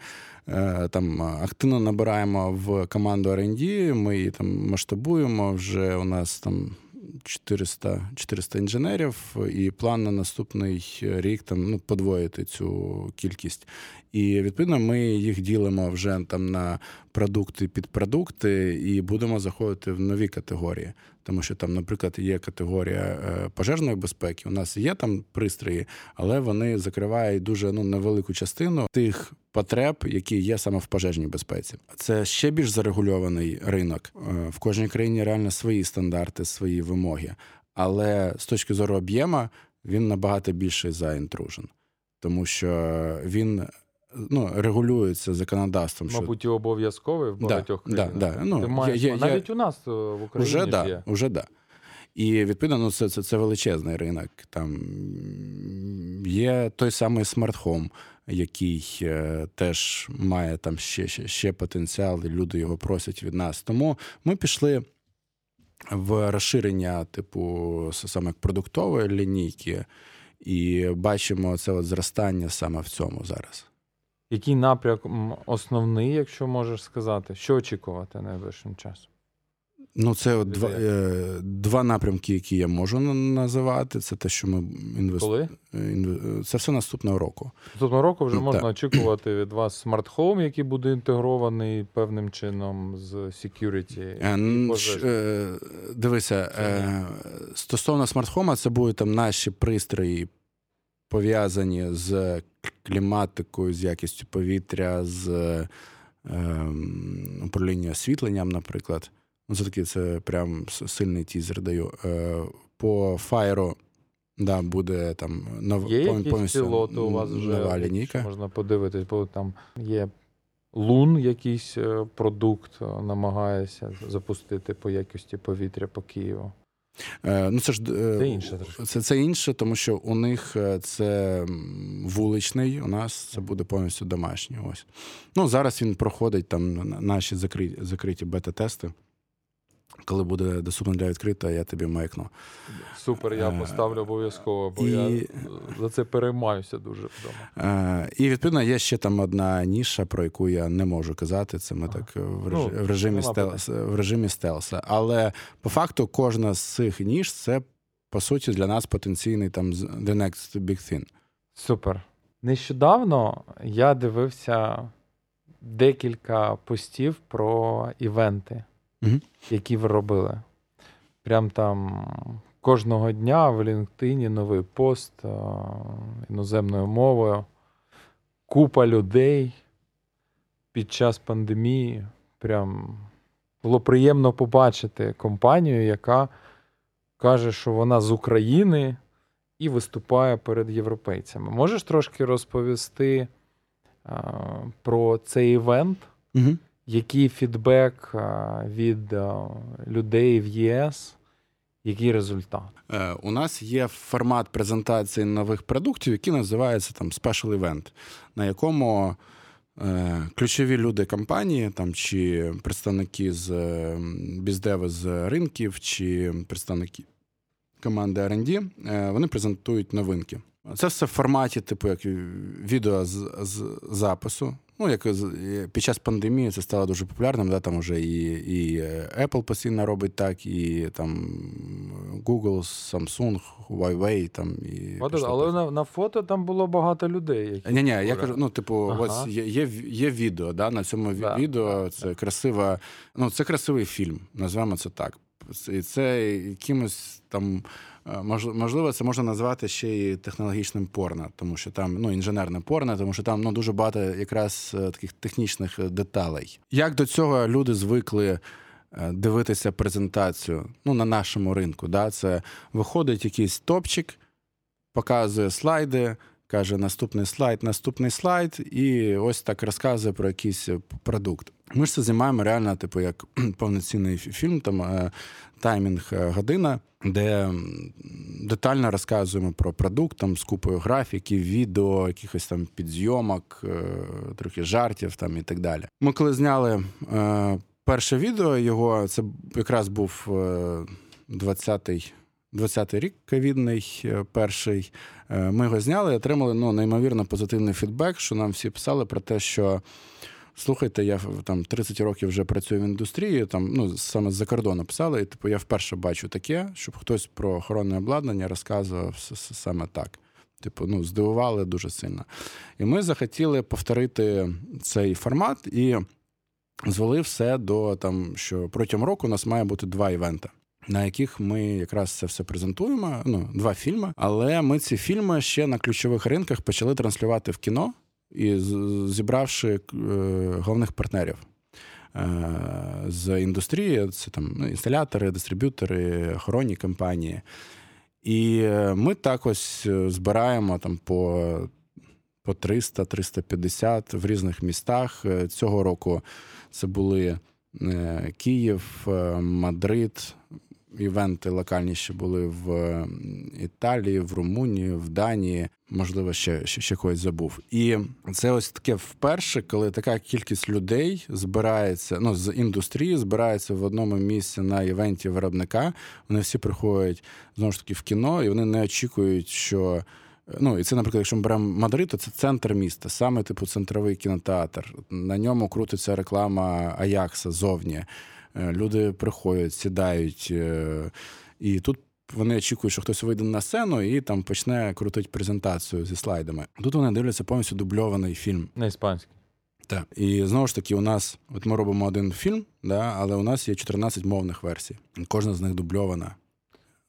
B: Е, там активно набираємо в команду R&D, ми її там масштабуємо. Вже у нас там 400 400 інженерів, і план на наступний рік там ну, подвоїти цю кількість. І відповідно ми їх ділимо вже там на продукти під продукти, і будемо заходити в нові категорії. Тому що там, наприклад, є категорія е, пожежної безпеки. У нас є там пристрої, але вони закривають дуже ну невелику частину тих потреб, які є саме в пожежній безпеці. Це ще більш зарегульований ринок. Е, в кожній країні реально свої стандарти, свої вимоги. Але з точки зору об'єма він набагато більший за intrusion, тому що він ну, регулюється законодавством.
A: Мабуть, і обов'язковий в багатьох
B: да,
A: країнах.
B: Да, ну,
A: Ти маєш,
B: є, є,
A: навіть у нас е, в Україні
B: вже, да,
A: є.
B: Уже да. І відповідно, ну, це це, це величезний ринок. Там є той самий smart home, який е, теж має там ще, ще, ще потенціал, і люди його просять від нас. Тому ми пішли. В розширення, типу, саме продуктової лінійки, і бачимо це от зростання саме в цьому зараз.
A: Який напрямок основний, якщо можеш сказати, що очікувати найближчим часом?
B: Ну, це от два е, два напрямки, які я можу називати. Це те, що ми інвестуємо. Коли? Це все наступного року.
A: Наступного року вже можна так. очікувати від вас smart home, який буде інтегрований певним чином з security.
B: Е, е, дивися, е, стосовно smart home 'а, це будуть там наші пристрої. Пов'язані з кліматикою, з якістю повітря, з е, управління освітленням, наприклад. Ну, це такий це прям сильний тізер даю. Е, По Fire да, буде там
A: нов, є повністю пілоти у вас вже
B: нова лінійка.
A: Можна подивитись, бо там є лун, якийсь е, продукт, е, намагається запустити по якості повітря по Києву.
B: Е, ну, Це ж
A: це інше,
B: це, це інше, тому що у них це вуличний, у нас це буде повністю домашній. Ось. Ну, Зараз він проходить там наші закриті, закриті бета-тести. Коли буде доступно для відкрита, я тобі маякну.
A: Супер, я е, поставлю обов'язково, бо і... я за це переймаюся дуже вдома.
B: Е, і відповідно є ще там одна ніша, про яку я не можу казати. Це ми ага. так в, реж... ну, в режимі stealth... в режимі stealth 'а. Але по факту кожна з цих ніж це по суті для нас потенційний там the next big thing.
A: Супер. Нещодавно я дивився декілька постів про івенти угу. які ви робили. Прям там кожного дня в LinkedIn новий пост іноземною мовою. Купа людей під час пандемії. Прям було приємно побачити компанію, яка каже, що вона з України і виступає перед європейцями. Можеш трошки розповісти а, про цей івент? Угу який фідбек від людей в ЄС, який результат?
B: Е, у нас є формат презентації нових продуктів, який називається там Special Event, на якому е, ключові люди компанії, там чи представники з біздеви з ринків, чи представники команди R&D, е, вони презентують новинки. Це все в форматі, типу, як відео з, з запису. Ну, як під час пандемії це стало дуже популярним. Да? Там вже і і Apple постійно робить так, і там Google, Samsung, Huawei. Там, і
A: От, Але на на фото там було багато людей. Які
B: Ні, ні, я кажу, ну, типу, ага. ось є є, є відео. Да? На цьому да. відео це красива, ну, це красивий фільм, називаємо це так. І це якимось там. Е, можливо, це можна назвати ще й технологічним порно, тому що там ну інженерне порно, тому що там ну дуже багато якраз е, таких технічних е, деталей. Як до цього люди звикли дивитися презентацію ну, на нашому ринку? Да? Це виходить якийсь топчик, показує слайди. каже: наступний слайд, наступний слайд, і ось так розказує про якийсь продукт. Ми ж це знімаємо реально, типу, як <clears throat> повноцінний фільм, там е, таймінг е, година, де детально розказуємо про продукт, там з купою графіків, відео, якихось там підзйомок, е, трохи жартів там і так далі. Ми коли зняли перше відео, його це якраз був 20-й 20-й рік ковідний перший. Ми його зняли і отримали ну, неймовірно позитивний фідбек, що нам всі писали про те, що слухайте, я там 30 років вже працюю в індустрії, там ну саме з-за кордону писали, і типу я вперше бачу таке, щоб хтось про охоронне обладнання розказував саме так. Типу, ну, здивували дуже сильно. І ми захотіли повторити цей формат і звели все до там, що протягом року у нас має бути два івенти. На яких ми якраз це все презентуємо, ну два фільми. Але ми ці фільми ще на ключових ринках почали транслювати в кіно і зібравши е, головних партнерів е, з індустрії, це там ну, інсталятори, дистриб'ютори, охоронні компанії. І е, ми так ось збираємо там по по 300-350 в різних містах. Цього року це були Київ, Мадрид, івенти локальні ще були в Італії, в Румунії, в Данії, можливо, ще ще, ще когось забув. І це ось таке вперше, коли така кількість людей збирається, ну з індустрії збирається в одному місці на івенті виробника. Вони всі приходять знову ж таки в кіно, і вони не очікують, що. Ну, і це, наприклад, якщо ми беремо Мадрид, то це центр міста, саме типу центровий кінотеатр. На ньому крутиться реклама Аякса зовні. Е, люди приходять, сідають, е, і тут вони очікують, що хтось вийде на сцену і там почне крутити презентацію зі слайдами. Тут вони дивляться повністю дубльований фільм.
A: На іспанський.
B: Так. І знову ж таки, у нас, от ми робимо один фільм, да, але у нас є 14 мовних версій. Кожна з них дубльована.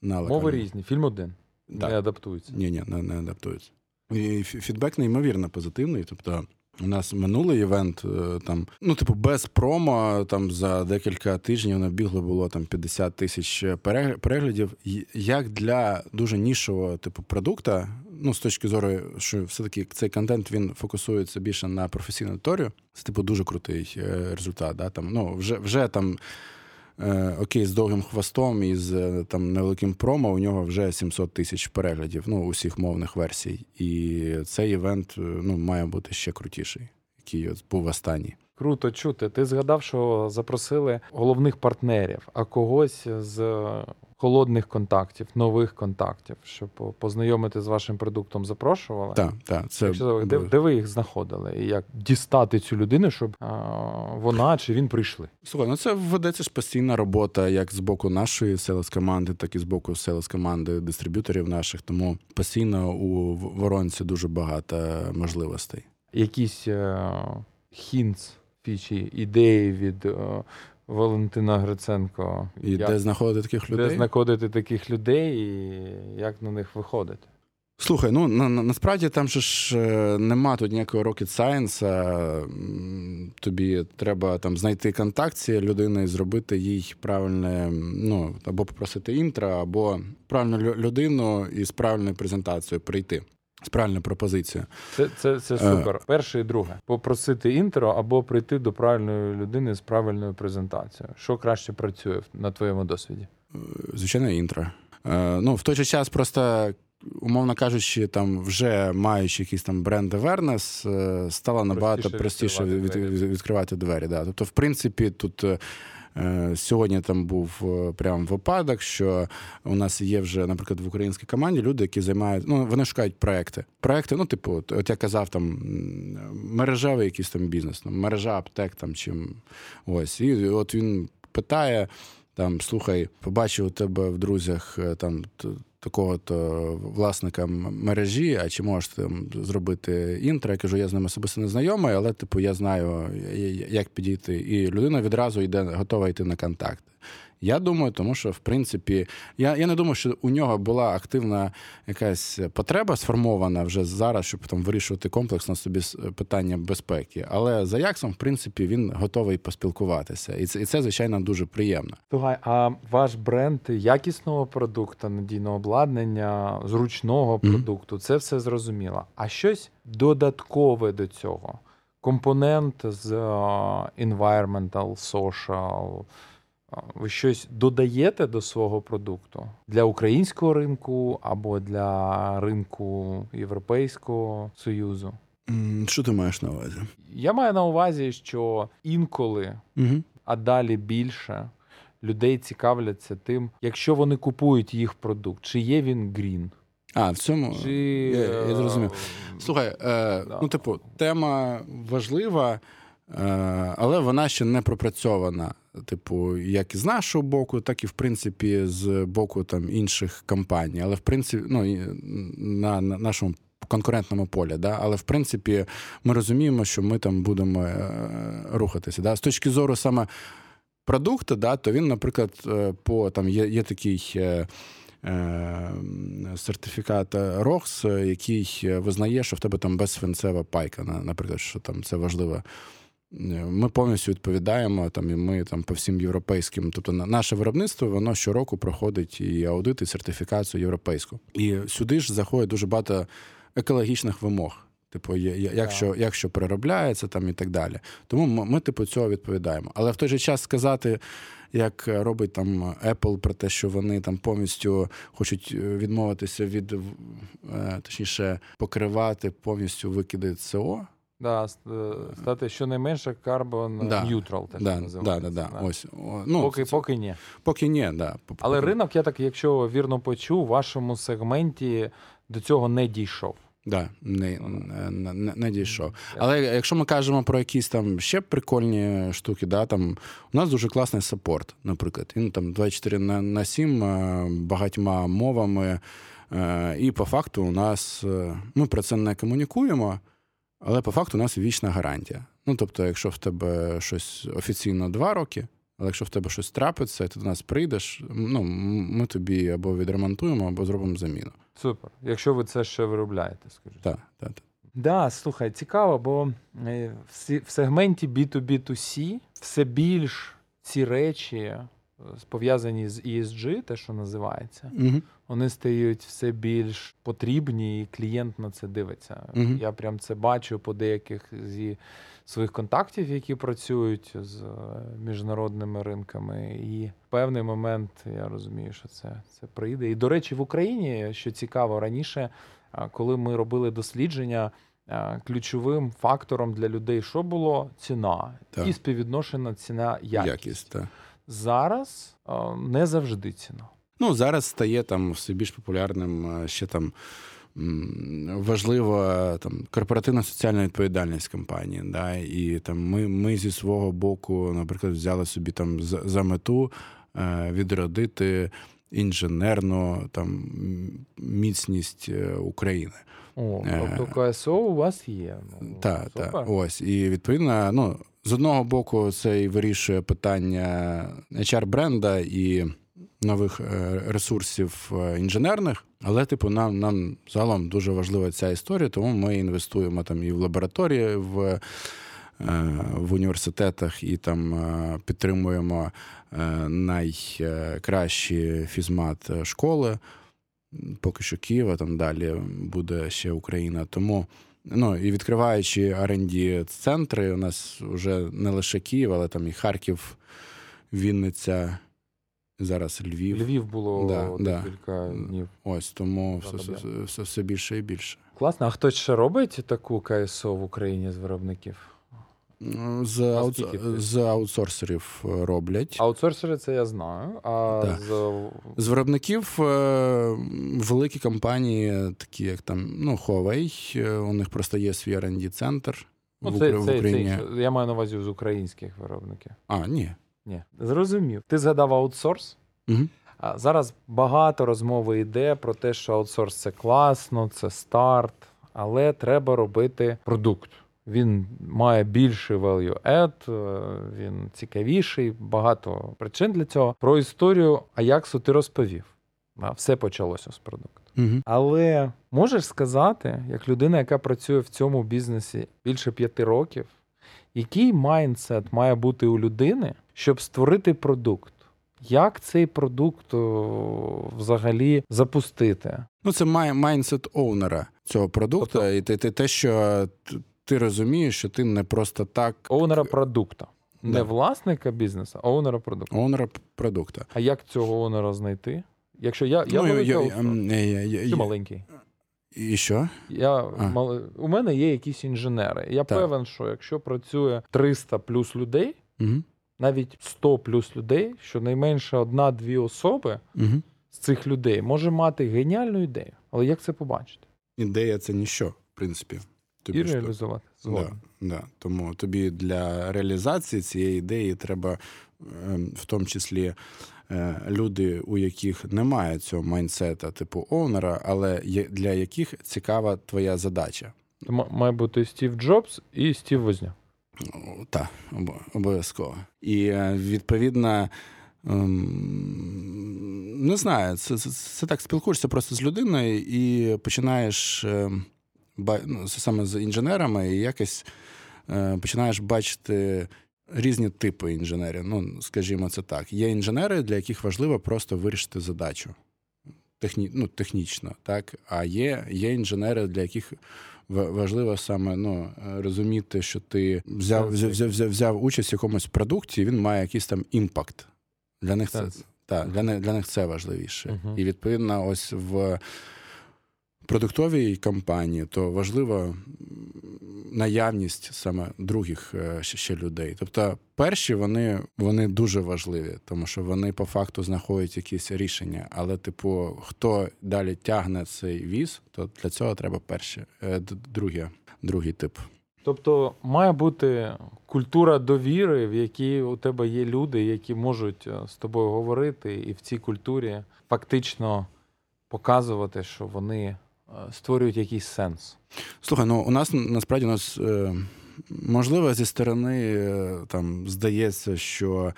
B: на
A: Мови різні, фільм один. Так. Не адаптується.
B: Ні, ні, не, не адаптується. І фідбек неймовірно позитивний. Тобто у нас минулий івент е, там, ну, типу, без промо там за декілька тижнів набігло було там 50 тисяч переглядів. Як для дуже нішого типу продукта, ну з точки зору, що все-таки цей контент він фокусується більше на професійну аудиторію, це типу дуже крутий е, результат. Да? Там, ну, Вже вже там. Е, окей, з довгим хвостом і з е, там невеликим промо, у нього вже 700 тисяч переглядів, ну, усіх мовних версій. І цей івент е, ну, має бути ще крутіший, який був останній.
A: Круто чути. Ти згадав, що запросили головних партнерів, а когось з холодних контактів, нових контактів, щоб познайомити з вашим продуктом, запрошували.
B: Так, так. Це
A: Якщо, де, де ви їх знаходили? І як дістати цю людину, щоб а, вона чи він прийшли?
B: Слухай, ну це ведеться ж постійна робота, як з боку нашої селес команди, так і з боку селес команди дистриб'юторів наших. Тому постійно у воронці дуже багато можливостей.
A: Якісь хінц, фічі, ідеї від. Валентина Гриценко.
B: І як, де знаходити таких людей?
A: Де знаходити таких людей і як на них виходити?
B: Слухай, ну на, на, насправді там же ж е, нема тут ніякого rocket science. Тобі треба там знайти контакт цієї людини і зробити їй правильне, ну або попросити intro, або правильну людину із правильною презентацією прийти. З правильною пропозицією.
A: Це це, це супер. Е... Перше і друге. Попросити intro або прийти до правильної людини з правильною презентацією. Що краще працює на твоєму досвіді?
B: Е, звичайно, intro. Е, ну, в той же час, просто, умовно кажучи, там вже маючи якийсь там бренд е, стало набагато простіше, простіше відкривати, від, відкривати двері. Да. Тобто, в принципі, тут. Е, сьогодні там був е, прям випадок, що у нас є вже, наприклад, в українській команді люди, які займають, ну вони шукають проекти. Проекти, ну, типу, от я казав, там мережевий якийсь там бізнес, там, мережа аптек там чим ось. І от він питає. Там, слухай, побачив у тебе в друзях е, там такого-то власника мережі, а чи можеш там зробити інтро? Я кажу, я з ним особисто не знайомий, але типу я знаю, як підійти. І людина відразу йде, готова йти на контакт. Я думаю, тому що в принципі, я я не думаю, що у нього була активна якась потреба сформована вже зараз, щоб там вирішувати комплексно собі питання безпеки. Але за Яксом, в принципі, він готовий поспілкуватися, і це, і це звичайно дуже приємно.
A: Слухай, а ваш бренд якісного продукту, надійного обладнання, зручного продукту mm-hmm. це все зрозуміло. А щось додаткове до цього. Компонент з uh, environmental, social, ви щось додаєте до свого продукту для українського ринку або для ринку Європейського Союзу?
B: Що ти маєш на увазі?
A: Я маю на увазі, що інколи, угу. а далі більше людей цікавляться тим, якщо вони купують їх продукт, чи є він грін.
B: А, в цьому Чи... я, я зрозумів. Слухай, е, да. ну, типу, тема важлива, е, але вона ще не пропрацьована типу, як і з нашого боку, так і в принципі з боку там інших компаній. Але в принципі, ну на, на нашому конкурентному полі, да? але в принципі ми розуміємо, що ми там будемо е, рухатися. Да? З точки зору саме продукту, да, то він, наприклад, е, по там є, є такий. Е, сертифікат ROX, який визнає, що в тебе там безсвинцева пайка, наприклад, що там це важливо ми повністю відповідаємо там, і ми там по всім європейським. Тобто, наше виробництво воно щороку проходить і аудит, і сертифікацію європейську. І сюди ж заходить дуже багато екологічних вимог. Типу, якщо якщо переробляється там і так далі. Тому ми, ми, типу, цього відповідаємо. Але в той же час сказати, як робить там Apple про те, що вони там повністю хочуть відмовитися від е, точніше покривати повністю викиди СО.
A: Да, е, стати щонайменше carbon да. neutral, те,
B: да,
A: називається.
B: Да, да, Ось,
A: ну, Поки це, поки ні.
B: Поки ні, да.
A: Але ринок, я так, якщо вірно почув, в вашому сегменті до цього не дійшов.
B: Да, не не, не, не дійшов. Але якщо ми кажемо про якісь там ще прикольні штуки, да, там у нас дуже класний саппорт, наприклад. Він там 24 на на 7 е, багатьма мовами. Е, і по факту у нас ми про це не комунікуємо. Але по факту у нас вічна гарантія. Ну тобто, якщо в тебе щось офіційно два роки, але якщо в тебе щось трапиться, і ти до нас прийдеш, ну ми тобі або відремонтуємо, або зробимо заміну.
A: Супер. Якщо ви це ще виробляєте, скажіть.
B: Так, так, так.
A: Да, слухай, цікаво, бо е, в сегменті B2B2C все більш ці речі пов'язані з ESG, те, що називається, угу. вони стають все більш потрібні, і клієнт на це дивиться. Угу. Я прям це бачу по деяких зі своїх контактів, які працюють з е, міжнародними ринками. І в певний момент я розумію, що це, це прийде. І, до речі, в Україні, що цікаво, раніше, коли ми робили дослідження. Ключовим фактором для людей, що було ціна так. і співвідношена ціна якість. якість так зараз не завжди ціна.
B: Ну зараз стає там все більш популярним ще там. Важлива там корпоративна соціальна відповідальність компанії. Да? І там ми ми зі свого боку, наприклад, взяли собі там за, за мету е, відродити інженерну там міцність е, України.
A: О, е, тобто КСО у вас є.
B: Ну, так, так. Ось. І відповідно, ну, з одного боку, це і вирішує питання HR-бренда і нових е, ресурсів інженерних, але, типу, нам нам загалом дуже важлива ця історія, тому ми інвестуємо там і в лабораторії, в в університетах і там підтримуємо найкращі фізмат школи. Поки що Києва, там далі буде ще Україна. Тому Ну і відкриваючи rd центри, у нас вже не лише Київ, але там і Харків, Вінниця, зараз Львів.
A: Львів було да, декілька
B: да. днів. Ось тому все, все, все, все більше і більше.
A: Класно. А хтось ще робить таку КСО в Україні з виробників?
B: З аут... з аутсорсерів е, роблять.
A: Аутсорсери це я знаю. А
B: да.
A: з
B: з виробників е, великі компанії, такі як там ну, Huawei, е, у них просто є свій rd центр
A: ну, в, це, в Україні. Це, це, я маю на увазі з українських виробників.
B: А, ні.
A: Ні. Зрозумів. Ти згадав аутсорс?
B: Угу.
A: А Зараз багато розмови йде про те, що аутсорс це класно, це старт, але треба робити продукт він має більший value add, е, він цікавіший, багато причин для цього. Про історію Аяксу ти розповів. Все почалося з продукту.
B: Угу.
A: Але можеш сказати, як людина, яка працює в цьому бізнесі більше п'яти років, який майндсет має бути у людини, щоб створити продукт? Як цей продукт взагалі запустити?
B: Ну, це майндсет оунера цього продукту, тобто... і те, те, що ти розумієш, що ти не просто так.
A: Оунера продукту. Не да. власника бізнесу, а оунера продукту.
B: Оунера продукту.
A: А як цього оунера знайти? Якщо я я, ну, я, я, я, я маленький.
B: І що?
A: Я мал... У мене є якісь інженери. Я так. певен, що якщо працює 300 плюс людей,
B: угу.
A: навіть 100 плюс людей, що найменше одна-дві особи
B: угу.
A: з цих людей може мати геніальну ідею. Але як це побачити?
B: Ідея це ніщо, в принципі.
A: Тобі І реалізувати.
B: Да, да. Тому тобі для реалізації цієї ідеї треба ем, в тому числі. Е, люди, у яких немає цього майнсета, типу оунера, але для яких цікава твоя задача.
A: Має бути Стів Джобс і Стів Возня.
B: Так, обов'язково. І е, відповідно. Ем, не знаю, це, це це, так спілкуєшся просто з людиною і починаєш ем, саме з інженерами, і якось е, починаєш бачити різні типи інженерів. Ну, скажімо це так. Є інженери, для яких важливо просто вирішити задачу техні, ну, технічно, так? А є є інженери, для яких важливо саме ну, розуміти, що ти взяв взяв, взяв, взяв участь в якомусь продукті, і він має якийсь там імпакт. Для них це так, для для них це важливіше.
A: Uh-huh.
B: І відповідно, ось в продуктовій компанії, то важлива наявність саме других е, ще людей. Тобто, перші вони вони дуже важливі, тому що вони по факту знаходять якісь рішення. Але, типу, хто далі тягне цей віз, то для цього треба перші, е, другий, другий тип.
A: Тобто має бути культура довіри, в якій у тебе є люди, які можуть е, з тобою говорити, і в цій культурі фактично показувати, що вони створюють якийсь сенс.
B: Слухай, ну у нас насправді у нас е, можливо зі сторони е, там здається, що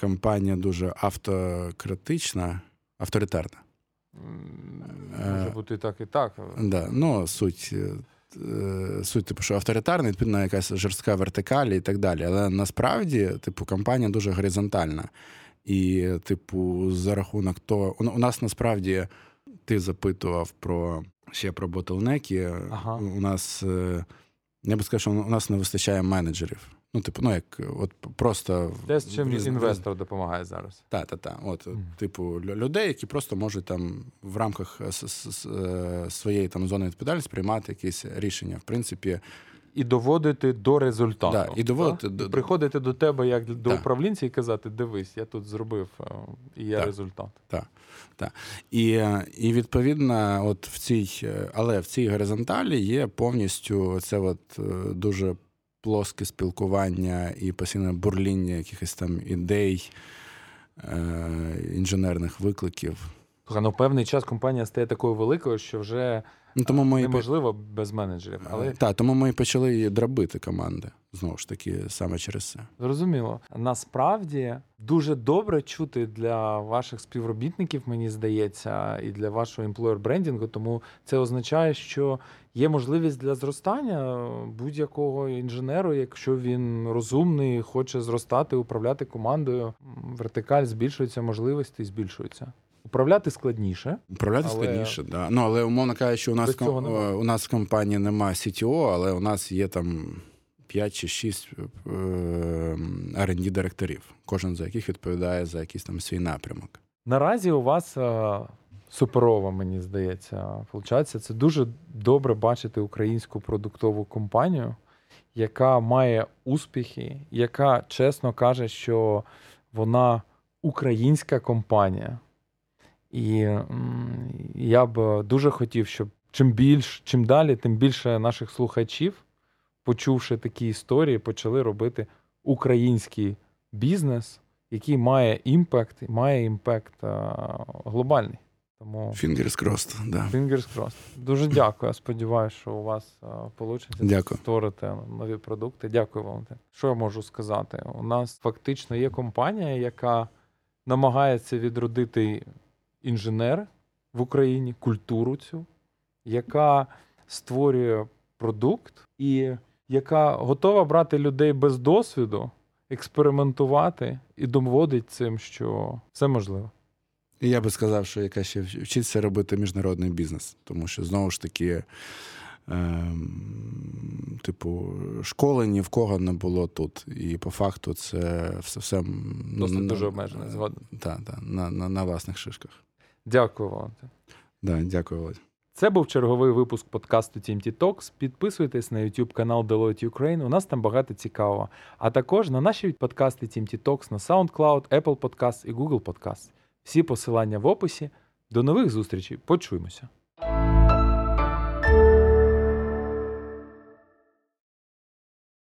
B: компанія дуже автократична, авторитарна.
A: Може бути так і так.
B: Да, ну, суть. Суть, типу, що авторитарна, відповідно, якась жорстка вертикаль і так далі. Але насправді, типу, компанія дуже горизонтальна. І, типу, за рахунок того, у нас насправді ти запитував про ще про ботлнеки.
A: Ага.
B: У нас е, я би сказав, що у нас не вистачає менеджерів. Ну, типу, ну як от просто
A: Те, з чим інвестор допомагає зараз.
B: Так, так, так. От, mm. типу, людей, які просто можуть там в рамках е, своєї там зони відповідальності приймати якісь рішення. В принципі,
A: і доводити до результату.
B: Да, і доводити до...
A: Приходити до тебе як до да. управлінця і казати: дивись, я тут зробив е, і є
B: да.
A: результат.
B: Так. Так. І і відповідно, от в цій, е, але в цій горизонталі є повністю це от е, дуже плоске спілкування і постійне бурління якихось там ідей, інженерних викликів.
A: Ну, певний час компанія стає такою великою, що вже Ну, тому ми Неможливо без менеджерів. але...
B: Так, тому ми і почали дробити команди. Знову ж таки, саме через це.
A: Зрозуміло. Насправді дуже добре чути для ваших співробітників, мені здається, і для вашого емплойер брендінгу. Тому це означає, що є можливість для зростання будь-якого інженеру, якщо він розумний, хоче зростати, управляти командою. Вертикаль збільшується, можливості збільшуються. Управляти складніше.
B: Управляти але... складніше, да. Ну, але умовно кажучи, у нас ком... у нас в компанії немає CTO, але у нас є там 5 чи 6 rd е, директорів, кожен з яких відповідає за якийсь там свій напрямок.
A: Наразі у вас е, суперова, мені здається, Получається, це дуже добре бачити українську продуктову компанію, яка має успіхи, яка чесно каже, що вона українська компанія. І я б дуже хотів, щоб чим більш, чим далі, тим більше наших слухачів, почувши такі історії, почали робити український бізнес, який має impact, має impact глобальний. Тому
B: Fingers crossed, да.
A: Fingers crossed. Дуже дякую. Я сподіваюся, що у вас вийде
B: Дякую.
A: створити нові продукти. Дякую, Валентин. Що я можу сказати? У нас фактично є компанія, яка намагається відродити інженер в Україні, культуру цю, яка створює продукт і яка готова брати людей без досвіду, експериментувати і доводить цим, що все можливо.
B: І я би сказав, що яка ще вчиться робити міжнародний бізнес, тому що знову ж таки, е, типу, школи ні в кого не було тут. І по факту це все все
A: Досить дуже обмежене згодом.
B: Так, так, на, на, на власних шишках.
A: Дякую, Валентин.
B: Да, дякую, Володь.
A: Це був черговий випуск подкасту TMT Talks. Підписуйтесь на YouTube канал Deloitte Ukraine, У нас там багато цікавого. А також на наші подкасти TMT Talks на SoundCloud, Apple Podcast і Google Podcast. Всі посилання в описі. До нових зустрічей. Почуємося.